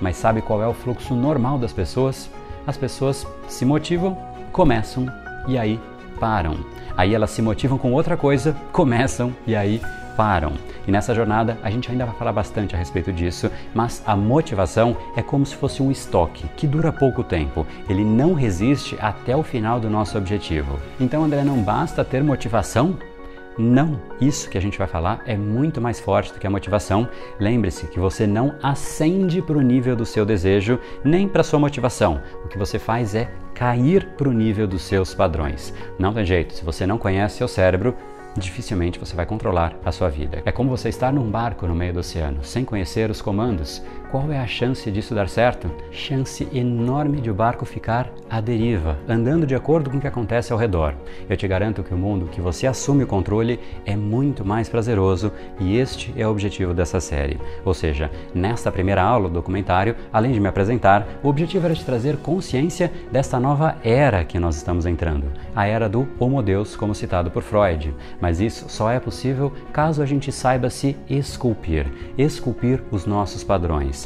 Speaker 1: Mas sabe qual é o fluxo normal das pessoas? As pessoas se motivam, começam e aí param. Aí elas se motivam com outra coisa, começam e aí param. E nessa jornada a gente ainda vai falar bastante a respeito disso, mas a motivação é como se fosse um estoque que dura pouco tempo. Ele não resiste até o final do nosso objetivo. Então, André, não basta ter motivação não, isso que a gente vai falar é muito mais forte do que a motivação. Lembre-se que você não ascende para o nível do seu desejo, nem para sua motivação. O que você faz é cair para o nível dos seus padrões. Não tem jeito, se você não conhece seu cérebro, dificilmente você vai controlar a sua vida. É como você estar num barco no meio do oceano, sem conhecer os comandos. Qual é a chance disso dar certo? Chance enorme de o barco ficar à deriva, andando de acordo com o que acontece ao redor. Eu te garanto que o mundo que você assume o controle é muito mais prazeroso e este é o objetivo dessa série. Ou seja, nesta primeira aula do documentário, além de me apresentar, o objetivo era te trazer consciência desta nova era que nós estamos entrando, a era do Homo Deus, como citado por Freud. Mas isso só é possível caso a gente saiba se esculpir, esculpir os nossos padrões.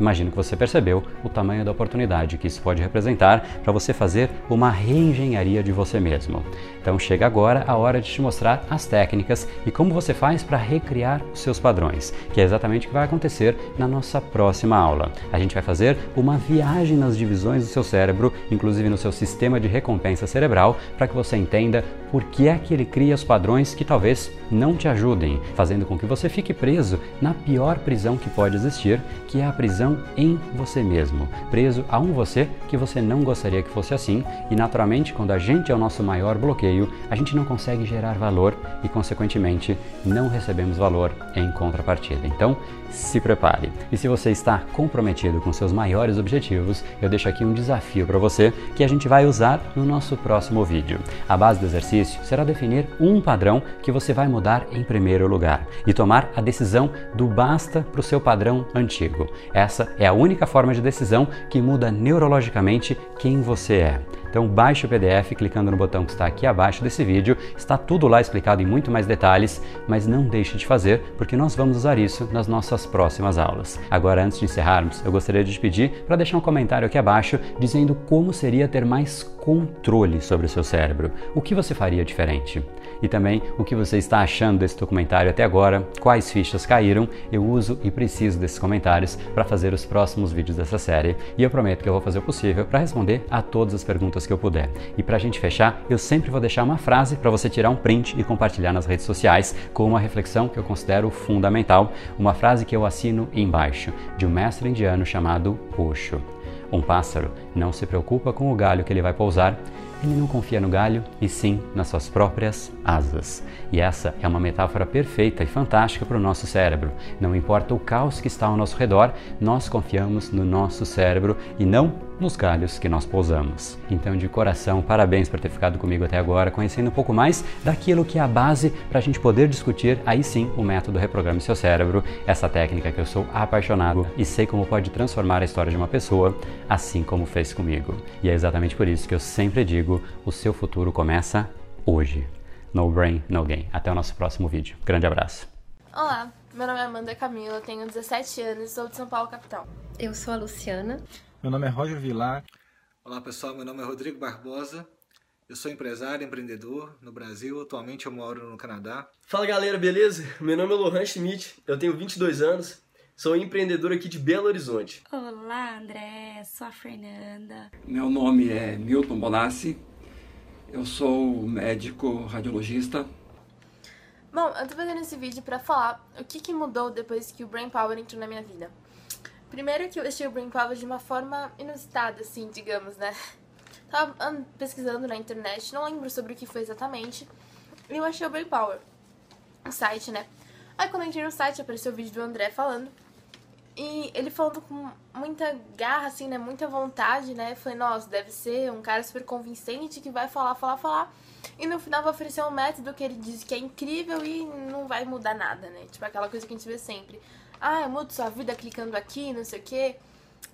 Speaker 1: Imagino que você percebeu o tamanho da oportunidade que isso pode representar para você fazer uma reengenharia de você mesmo. Então chega agora a hora de te mostrar as técnicas e como você faz para recriar os seus padrões, que é exatamente o que vai acontecer na nossa próxima aula. A gente vai fazer uma viagem nas divisões do seu cérebro, inclusive no seu sistema de recompensa cerebral, para que você entenda por que é que ele cria os padrões que talvez não te ajudem, fazendo com que você fique preso na pior prisão que pode existir, que é a prisão em você mesmo, preso a um você que você não gostaria que fosse assim, e naturalmente, quando a gente é o nosso maior bloqueio, a gente não consegue gerar valor e, consequentemente, não recebemos valor em contrapartida. Então, se prepare. E se você está comprometido com seus maiores objetivos, eu deixo aqui um desafio para você que a gente vai usar no nosso próximo vídeo. A base do exercício será definir um padrão que você vai mudar em primeiro lugar e tomar a decisão do basta para o seu padrão antigo. Essa é a única forma de decisão que muda neurologicamente quem você é. Então baixe o PDF clicando no botão que está aqui abaixo desse vídeo, está tudo lá explicado em muito mais detalhes, mas não deixe de fazer, porque nós vamos usar isso nas nossas próximas aulas. Agora, antes de encerrarmos, eu gostaria de te pedir para deixar um comentário aqui abaixo dizendo como seria ter mais controle sobre o seu cérebro. O que você faria diferente? E também o que você está achando desse documentário até agora, quais fichas caíram. Eu uso e preciso desses comentários para fazer os próximos vídeos dessa série e eu prometo que eu vou fazer o possível para responder a todas as perguntas que eu puder. E para a gente fechar, eu sempre vou deixar uma frase para você tirar um print e compartilhar nas redes sociais com uma reflexão que eu considero fundamental, uma frase que eu assino embaixo, de um mestre indiano chamado Osho. Um pássaro não se preocupa com o galho que ele vai pousar, ele não confia no galho e sim nas suas próprias asas. E essa é uma metáfora perfeita e fantástica para o nosso cérebro. Não importa o caos que está ao nosso redor, nós confiamos no nosso cérebro e não nos galhos que nós pousamos. Então, de coração, parabéns por ter ficado comigo até agora, conhecendo um pouco mais daquilo que é a base para a gente poder discutir aí sim o método Reprograme Seu Cérebro, essa técnica que eu sou apaixonado e sei como pode transformar a história de uma pessoa, assim como fez comigo. E é exatamente por isso que eu sempre digo: o seu futuro começa hoje. No brain, no gain. Até o nosso próximo vídeo. Grande abraço.
Speaker 19: Olá, meu nome é Amanda Camila, tenho 17 anos e sou de São Paulo, capital.
Speaker 20: Eu sou a Luciana.
Speaker 21: Meu nome é Roger Vilar.
Speaker 22: Olá pessoal, meu nome é Rodrigo Barbosa. Eu sou empresário, empreendedor no Brasil. Atualmente eu moro no Canadá.
Speaker 23: Fala galera, beleza? Meu nome é Lohan Schmidt, eu tenho 22 anos, sou empreendedor aqui de Belo Horizonte.
Speaker 24: Olá André, sou a Fernanda.
Speaker 25: Meu nome é Milton Bonassi, eu sou médico radiologista.
Speaker 19: Bom, eu tô fazendo esse vídeo para falar o que, que mudou depois que o Brain Power entrou na minha vida. Primeiro que o Brain Power de uma forma inusitada, assim, digamos, né? Tava pesquisando na internet, não lembro sobre o que foi exatamente, e eu achei o Brain Power, o site, né? Aí quando eu entrei no site apareceu o vídeo do André falando, e ele falando com muita garra, assim, né? Muita vontade, né? Falei, nossa, deve ser um cara super convincente que vai falar, falar, falar. E no final vai oferecer um método que ele diz que é incrível e não vai mudar nada, né? Tipo aquela coisa que a gente vê sempre. Ah, eu mudo sua vida clicando aqui, não sei o quê.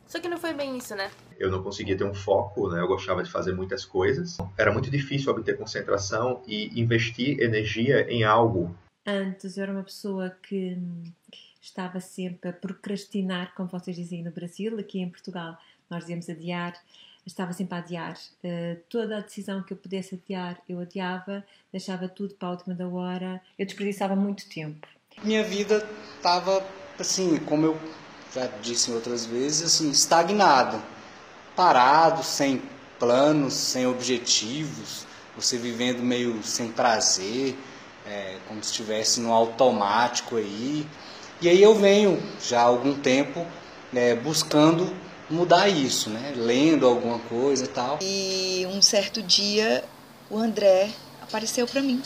Speaker 19: Só que não foi bem isso, né?
Speaker 26: Eu não conseguia ter um foco, né? Eu gostava de fazer muitas coisas. Era muito difícil obter concentração e investir energia em algo.
Speaker 27: Antes eu era uma pessoa que estava sempre a procrastinar, como vocês dizem no Brasil, aqui em Portugal nós dizemos adiar, estava sempre a adiar. Uh, toda a decisão que eu pudesse adiar, eu adiava, deixava tudo para a última da hora, eu desperdiçava muito tempo.
Speaker 12: Minha vida estava, assim, como eu já disse outras vezes, assim, estagnado, parado, sem planos, sem objetivos, você vivendo meio sem prazer, é, como se estivesse no automático aí. E aí eu venho já há algum tempo é, buscando mudar isso, né? Lendo alguma coisa e tal.
Speaker 28: E um certo dia o André apareceu para mim.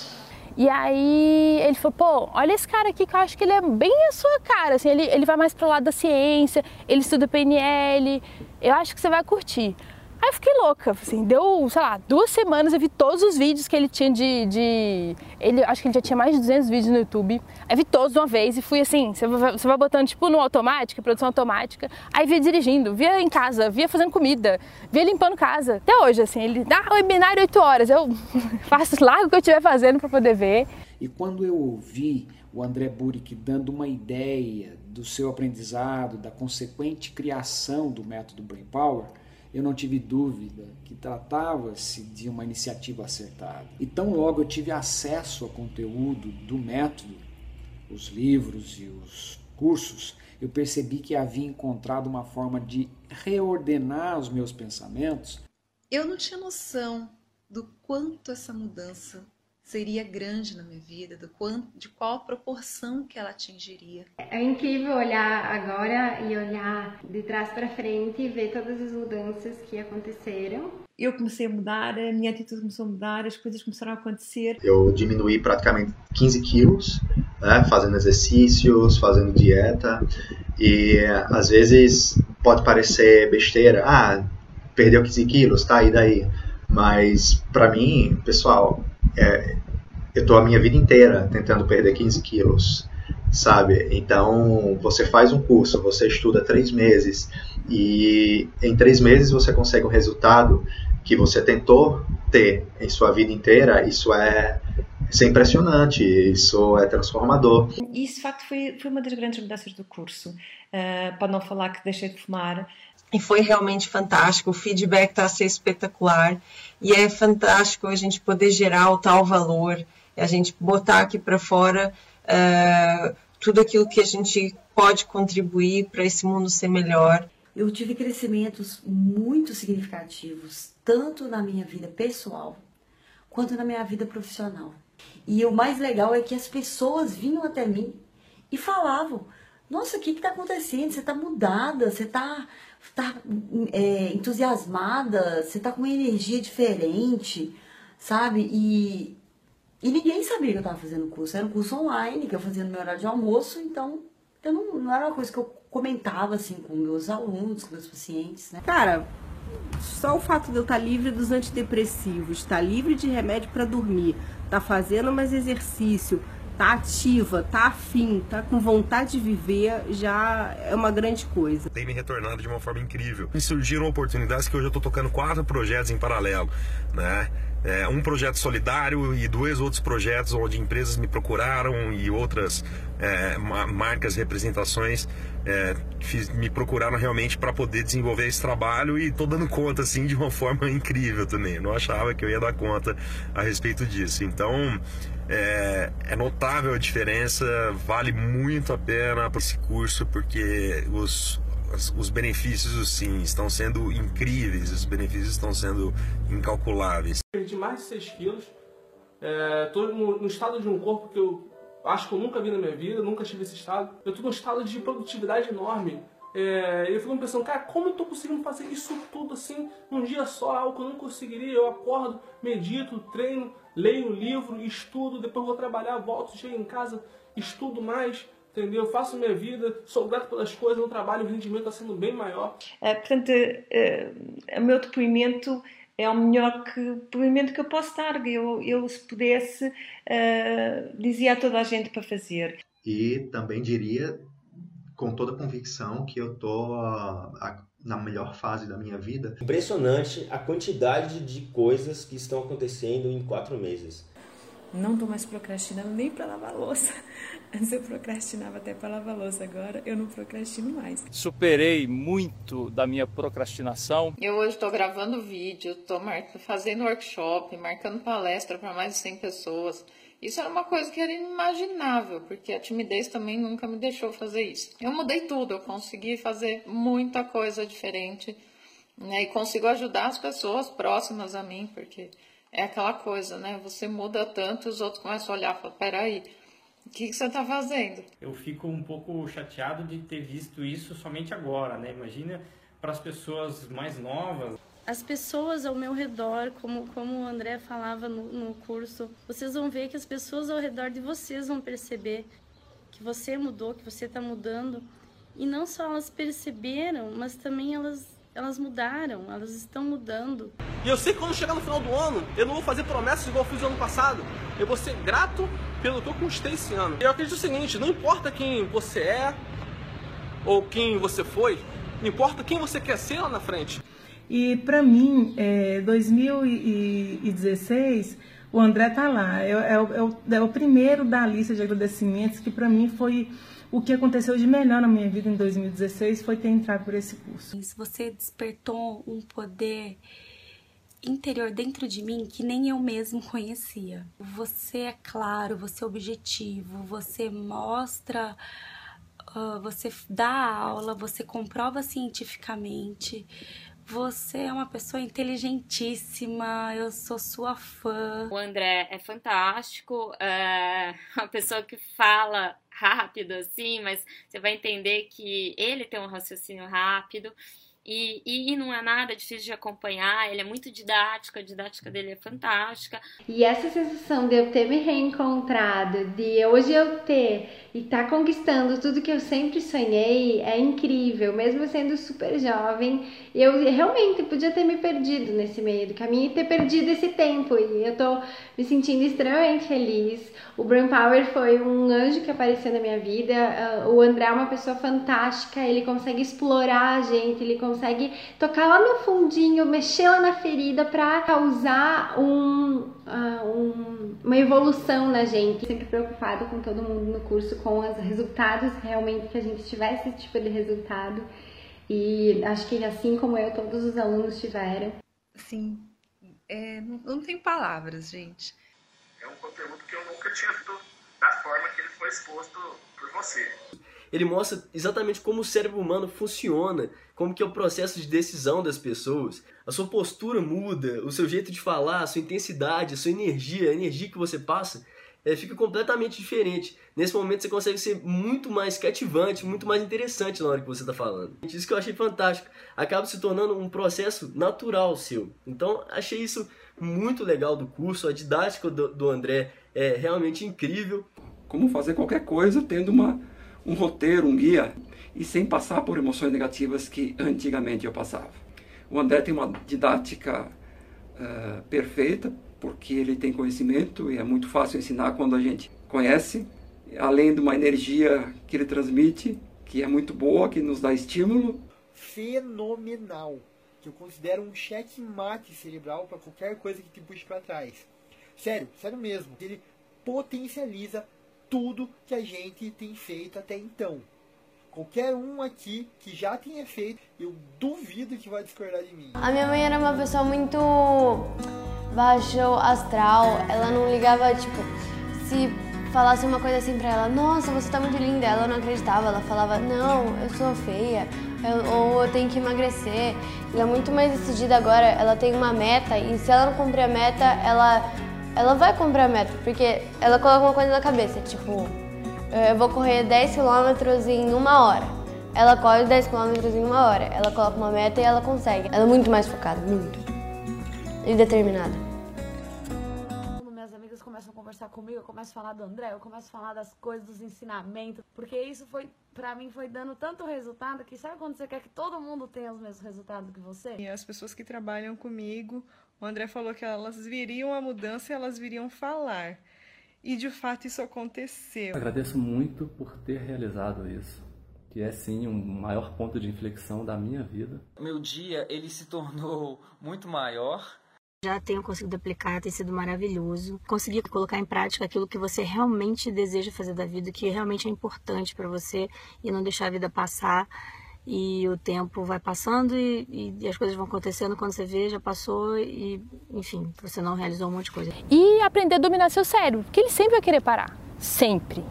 Speaker 29: E aí ele falou, pô, olha esse cara aqui que eu acho que ele é bem a sua cara, assim, ele, ele vai mais pro lado da ciência, ele estuda PNL, eu acho que você vai curtir. Aí eu fiquei louca, assim, deu, sei lá, duas semanas eu vi todos os vídeos que ele tinha de, de... Ele, acho que ele já tinha mais de 200 vídeos no YouTube. Aí vi todos de uma vez e fui assim, você vai, você vai botando tipo no automático, produção automática. Aí via dirigindo, via em casa, via fazendo comida, via limpando casa. Até hoje, assim, ele dá ah, webinário 8 horas, eu faço largo o que eu estiver fazendo para poder ver.
Speaker 30: E quando eu ouvi o André Burick dando uma ideia do seu aprendizado, da consequente criação do método Brain Power, eu não tive dúvida que tratava-se de uma iniciativa acertada. E tão logo eu tive acesso ao conteúdo do método, os livros e os cursos, eu percebi que havia encontrado uma forma de reordenar os meus pensamentos.
Speaker 31: Eu não tinha noção do quanto essa mudança seria grande na minha vida, do quanto, de qual proporção que ela atingiria.
Speaker 32: É incrível olhar agora e olhar de trás para frente e ver todas as mudanças que aconteceram.
Speaker 27: Eu comecei a mudar, a minha atitude começou a mudar, as coisas começaram a acontecer.
Speaker 26: Eu diminuí praticamente 15 quilos, né, fazendo exercícios, fazendo dieta, e às vezes pode parecer besteira, ah, perdeu 15 quilos, tá, e daí? Mas para mim, pessoal, é, eu estou a minha vida inteira tentando perder 15 quilos, sabe? Então, você faz um curso, você estuda três meses e em três meses você consegue um resultado que você tentou ter em sua vida inteira. Isso é, isso é impressionante, isso é transformador.
Speaker 27: E isso, de facto, foi, foi uma das grandes mudanças do curso. Uh, para não falar que deixei de fumar,
Speaker 33: e foi realmente fantástico. O feedback está a ser espetacular e é fantástico a gente poder gerar o tal valor, a gente botar aqui para fora uh, tudo aquilo que a gente pode contribuir para esse mundo ser melhor.
Speaker 20: Eu tive crescimentos muito significativos, tanto na minha vida pessoal quanto na minha vida profissional. E o mais legal é que as pessoas vinham até mim e falavam: Nossa, o que está acontecendo? Você está mudada, você está tá é, entusiasmada, você tá com uma energia diferente, sabe? E, e ninguém sabia que eu tava fazendo curso. Era um curso online que eu fazia no meu horário de almoço, então eu não, não era uma coisa que eu comentava assim com meus alunos, com meus pacientes, né?
Speaker 21: Cara, só o fato de eu estar livre dos antidepressivos, estar livre de remédio para dormir, estar tá fazendo mais exercício, tá ativa, tá afim, tá com vontade de viver, já é uma grande coisa.
Speaker 28: Tem me retornado de uma forma incrível. E surgiram oportunidades que hoje eu estou tocando quatro projetos em paralelo, né? É, um projeto solidário e dois outros projetos onde empresas me procuraram e outras é, marcas, representações é, fiz, me procuraram realmente para poder desenvolver esse trabalho e estou dando conta assim de uma forma incrível também. Não achava que eu ia dar conta a respeito disso. Então é, é notável a diferença, vale muito a pena esse curso porque os, os benefícios sim estão sendo incríveis, os benefícios estão sendo incalculáveis.
Speaker 34: Perdi mais de 6 quilos, estou é, no, no estado de um corpo que eu acho que eu nunca vi na minha vida, nunca tive esse estado. Eu tô num estado de produtividade enorme. É, eu fico pensando, cara, como eu tô conseguindo fazer isso tudo assim num dia só? Algo que eu não conseguiria. Eu acordo, medito, treino, leio um livro, estudo, depois vou trabalhar, volto, chego em casa, estudo mais. Entendeu? Faço minha vida, sou grato pelas coisas, no trabalho o rendimento está sendo bem maior.
Speaker 27: É, portanto, é, o meu depoimento é o melhor que, provimento que eu posso dar. Eu, eu se pudesse, uh, dizia a toda a gente para fazer.
Speaker 26: E também diria, com toda convicção, que eu estou na melhor fase da minha vida.
Speaker 35: Impressionante a quantidade de coisas que estão acontecendo em quatro meses.
Speaker 36: Não estou mais procrastinando nem para lavar louça. Antes eu procrastinava até para lavar louça, agora eu não procrastino mais.
Speaker 37: Superei muito da minha procrastinação.
Speaker 38: Eu hoje estou gravando vídeo, estou fazendo workshop, marcando palestra para mais de 100 pessoas. Isso era uma coisa que era inimaginável, porque a timidez também nunca me deixou fazer isso. Eu mudei tudo, eu consegui fazer muita coisa diferente né, e consigo ajudar as pessoas próximas a mim, porque é aquela coisa, né? Você muda tanto, os outros começam a olhar e falam, peraí, o que, que você está fazendo?
Speaker 39: Eu fico um pouco chateado de ter visto isso somente agora, né? Imagina para as pessoas mais novas.
Speaker 24: as pessoas ao meu redor, como, como o André falava no, no curso, vocês vão ver que as pessoas ao redor de vocês vão perceber que você mudou, que você está mudando. E não só elas perceberam, mas também elas, elas mudaram, elas estão mudando.
Speaker 34: E eu sei que quando chegar no final do ano, eu não vou fazer promessas igual eu fiz no ano passado. Eu vou ser grato pelo que eu conquistei esse ano. E eu acredito o seguinte, não importa quem você é ou quem você foi, não importa quem você quer ser lá na frente.
Speaker 40: E para mim, é, 2016, o André tá lá. É, é, é, o, é o primeiro da lista de agradecimentos que para mim foi o que aconteceu de melhor na minha vida em 2016 foi ter entrado por esse curso.
Speaker 24: Você despertou um poder interior dentro de mim que nem eu mesmo conhecia. Você é claro, você é objetivo, você mostra, uh, você dá aula, você comprova cientificamente. Você é uma pessoa inteligentíssima, eu sou sua fã.
Speaker 41: O André é fantástico, é uma pessoa que fala rápido assim, mas você vai entender que ele tem um raciocínio rápido. E, e, e, não é nada difícil de acompanhar, ele é muito didático, a didática dele é fantástica.
Speaker 32: E essa sensação de eu ter me reencontrado, de hoje eu ter e estar tá conquistando tudo que eu sempre sonhei é incrível, mesmo sendo super jovem. Eu realmente podia ter me perdido nesse meio do caminho e ter perdido esse tempo, e eu tô me sentindo extremamente feliz. O Brain Power foi um anjo que apareceu na minha vida. Ah, o André é uma pessoa fantástica, ele consegue explorar a gente, ele consegue tocar lá no fundinho, mexer lá na ferida para causar um, uh, um, uma evolução na gente. Sempre preocupado com todo mundo no curso, com os resultados realmente que a gente tivesse esse tipo de resultado. E acho que assim como eu, todos os alunos tiveram.
Speaker 31: Sim, é, não, não tem palavras, gente.
Speaker 42: É um conteúdo que eu nunca tinha visto da forma que ele foi exposto por você.
Speaker 43: Ele mostra exatamente como o cérebro humano funciona, como que é o processo de decisão das pessoas. A sua postura muda, o seu jeito de falar, a sua intensidade, a sua energia, a energia que você passa, é, fica completamente diferente. Nesse momento você consegue ser muito mais cativante, muito mais interessante na hora que você está falando. Isso que eu achei fantástico. Acaba se tornando um processo natural seu. Então achei isso muito legal do curso, a didática do, do André é realmente incrível.
Speaker 25: Como fazer qualquer coisa tendo uma, um roteiro, um guia e sem passar por emoções negativas que antigamente eu passava. O André tem uma didática uh, perfeita, porque ele tem conhecimento e é muito fácil ensinar quando a gente conhece, além de uma energia que ele transmite, que é muito boa, que nos dá estímulo.
Speaker 44: Fenomenal, que eu considero um checkmate cerebral para qualquer coisa que te puxe para trás. Sério, sério mesmo. Ele potencializa tudo que a gente tem feito até então. Qualquer um aqui que já tenha feito, eu duvido que vai discordar de mim.
Speaker 32: A minha mãe era uma pessoa muito baixo astral. Ela não ligava, tipo, se falasse uma coisa assim pra ela, nossa, você tá muito linda. Ela não acreditava, ela falava, não, eu sou feia, eu, ou eu tenho que emagrecer. Ela é muito mais decidida agora, ela tem uma meta e se ela não cumprir a meta, ela, ela vai cumprir a meta, porque ela coloca uma coisa na cabeça, tipo, eu vou correr 10 km em uma hora. Ela corre 10 km em uma hora. Ela coloca uma meta e ela consegue. Ela é muito mais focada, muito e determinada.
Speaker 45: Quando minhas amigas começam a conversar comigo, eu começo a falar do André, eu começo a falar das coisas, dos ensinamentos, porque isso foi, pra mim, foi dando tanto resultado que sabe quando você quer que todo mundo tenha os mesmos resultados que você?
Speaker 46: E as pessoas que trabalham comigo, o André falou que elas viriam a mudança e elas viriam falar. E de fato isso aconteceu.
Speaker 47: Agradeço muito por ter realizado isso que é sim um maior ponto de inflexão da minha vida.
Speaker 48: Meu dia ele se tornou muito maior
Speaker 49: já tenho conseguido aplicar, tem sido maravilhoso. Consegui colocar em prática aquilo que você realmente deseja fazer da vida, que realmente é importante para você e não deixar a vida passar. E o tempo vai passando e, e, as coisas vão acontecendo quando você vê, já passou e, enfim, você não realizou um monte de coisa.
Speaker 29: E aprender a dominar seu cérebro, porque ele sempre vai querer parar. Sempre.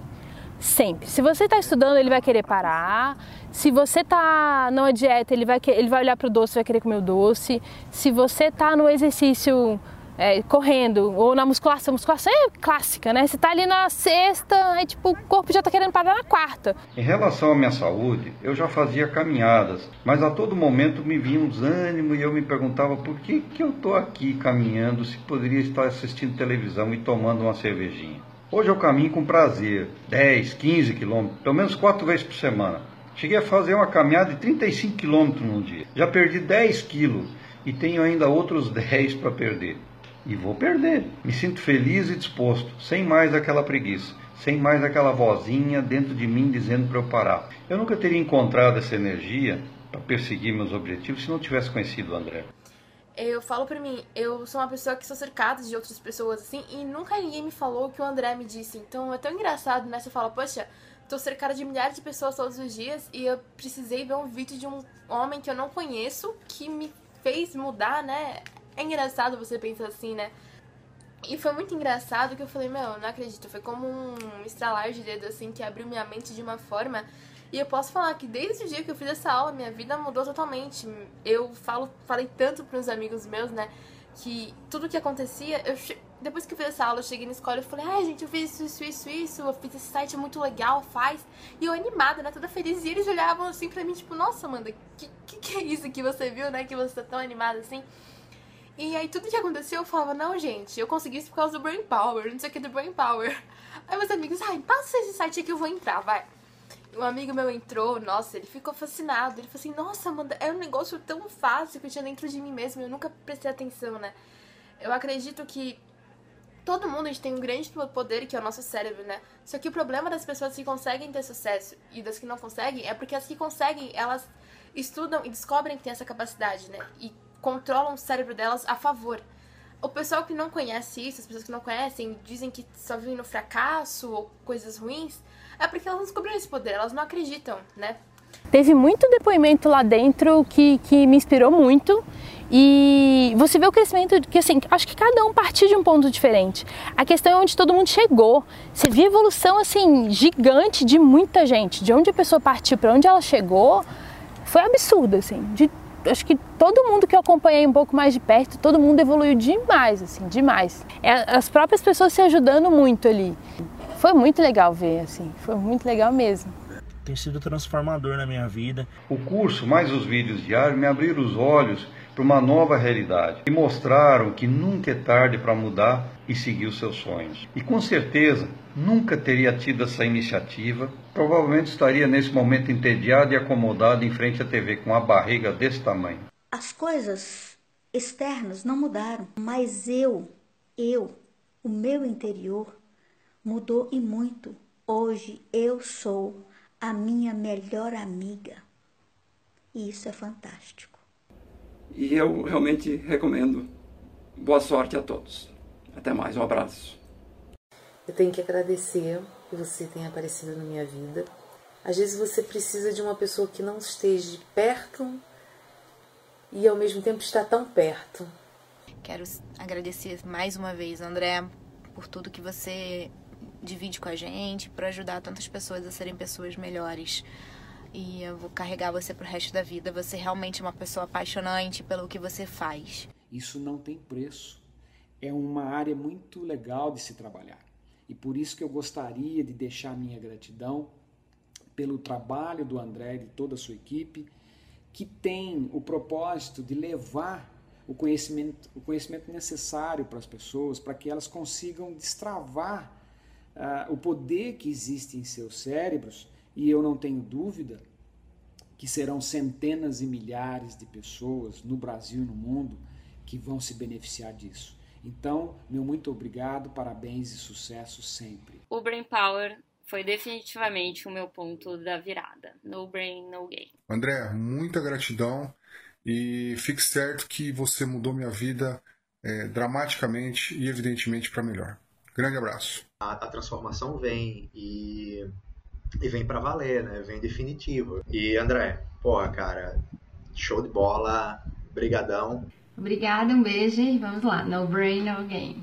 Speaker 29: Sempre. Se você está estudando, ele vai querer parar. Se você está numa dieta, ele vai, ele vai olhar para o doce vai querer comer o doce. Se você está no exercício é, correndo, ou na musculação. Musculação é clássica, né? Você tá ali na sexta, aí tipo, o corpo já tá querendo parar na quarta.
Speaker 50: Em relação à minha saúde, eu já fazia caminhadas, mas a todo momento me vinha um desânimo e eu me perguntava por que, que eu tô aqui caminhando se poderia estar assistindo televisão e tomando uma cervejinha. Hoje eu caminho com prazer, 10, 15 quilômetros, pelo menos quatro vezes por semana. Cheguei a fazer uma caminhada de 35 quilômetros num dia. Já perdi 10 quilos e tenho ainda outros 10 para perder e vou perder. Me sinto feliz e disposto, sem mais aquela preguiça, sem mais aquela vozinha dentro de mim dizendo para eu parar. Eu nunca teria encontrado essa energia para perseguir meus objetivos se não tivesse conhecido o André.
Speaker 51: Eu falo pra mim, eu sou uma pessoa que sou cercada de outras pessoas assim, e nunca ninguém me falou o que o André me disse. Então é tão engraçado, né? Você fala, poxa, tô cercada de milhares de pessoas todos os dias e eu precisei ver um vídeo de um homem que eu não conheço que me fez mudar, né? É engraçado você pensar assim, né? E foi muito engraçado que eu falei, meu, não acredito. Foi como um estralar de dedo, assim, que abriu minha mente de uma forma. E eu posso falar que desde o dia que eu fiz essa aula, minha vida mudou totalmente. Eu falo, falei tanto para os amigos meus, né? Que tudo que acontecia, eu depois que eu fiz essa aula, eu cheguei na escola e falei, ai gente, eu fiz isso, isso, isso, isso, eu fiz esse site muito legal, faz. E eu animada, né, toda feliz. E eles olhavam assim pra mim, tipo, nossa, Amanda, que, que, que é isso que você viu, né, que você tá tão animada assim? E aí tudo que aconteceu eu falava, não, gente, eu consegui isso por causa do Brain Power, não sei o que do Brain Power. Aí meus amigos, ai, passa esse site aqui eu vou entrar, vai. Um amigo meu entrou, nossa, ele ficou fascinado. Ele falou assim, nossa, Amanda, é um negócio tão fácil que eu tinha dentro de mim mesmo, eu nunca prestei atenção, né? Eu acredito que todo mundo a gente tem um grande poder que é o nosso cérebro, né? Só que o problema das pessoas que conseguem ter sucesso e das que não conseguem é porque as que conseguem, elas estudam e descobrem que tem essa capacidade, né? E controlam o cérebro delas a favor. O pessoal que não conhece isso, as pessoas que não conhecem, dizem que só vivem no fracasso ou coisas ruins, é porque elas não descobriram esse poder, elas não acreditam, né?
Speaker 29: Teve muito depoimento lá dentro que, que me inspirou muito e você vê o crescimento que assim, acho que cada um partiu de um ponto diferente. A questão é onde todo mundo chegou. Você a evolução assim gigante de muita gente, de onde a pessoa partiu para onde ela chegou, foi absurdo assim, de acho que todo mundo que eu acompanhei um pouco mais de perto, todo mundo evoluiu demais, assim, demais. É, as próprias pessoas se ajudando muito ali. Foi muito legal ver, assim, foi muito legal mesmo.
Speaker 52: Tem sido transformador na minha vida.
Speaker 50: O curso, mais os vídeos diários, me abriram os olhos para uma nova realidade e mostraram que nunca é tarde para mudar e seguir os seus sonhos. E com certeza nunca teria tido essa iniciativa, provavelmente estaria nesse momento entediado e acomodado em frente à TV com uma barriga desse tamanho.
Speaker 53: As coisas externas não mudaram, mas eu, eu, o meu interior mudou e muito. Hoje eu sou a minha melhor amiga. E isso é fantástico.
Speaker 25: E eu realmente recomendo. Boa sorte a todos. Até mais, um abraço.
Speaker 54: Eu tenho que agradecer que você tenha aparecido na minha vida. Às vezes você precisa de uma pessoa que não esteja perto e ao mesmo tempo está tão perto.
Speaker 55: Quero agradecer mais uma vez, André, por tudo que você divide com a gente, por ajudar tantas pessoas a serem pessoas melhores e eu vou carregar você pro resto da vida. Você realmente é uma pessoa apaixonante pelo que você faz.
Speaker 56: Isso não tem preço. É uma área muito legal de se trabalhar. E por isso que eu gostaria de deixar minha gratidão pelo trabalho do André e de toda a sua equipe, que tem o propósito de levar o conhecimento, o conhecimento necessário para as pessoas, para que elas consigam destravar uh, o poder que existe em seus cérebros e eu não tenho dúvida que serão centenas e milhares de pessoas no Brasil e no mundo que vão se beneficiar disso. Então, meu muito obrigado, parabéns e sucesso sempre.
Speaker 41: O Brain Power foi definitivamente o meu ponto da virada. No brain, no game.
Speaker 57: André, muita gratidão e fique certo que você mudou minha vida é, dramaticamente e evidentemente para melhor. Grande abraço.
Speaker 58: A, a transformação vem e e vem para valer, né? Vem definitivo. E André, porra, cara, show de bola, brigadão.
Speaker 32: Obrigada, um beijo e vamos lá, no brain, no game.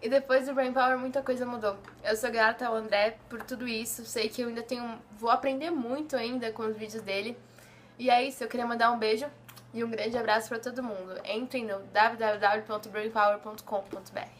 Speaker 51: E depois do Brain Power, muita coisa mudou. Eu sou grata ao André por tudo isso. Sei que eu ainda tenho. Vou aprender muito ainda com os vídeos dele. E é isso, eu queria mandar um beijo E um grande abraço para todo mundo. Entrem no www.brainpower.com.br.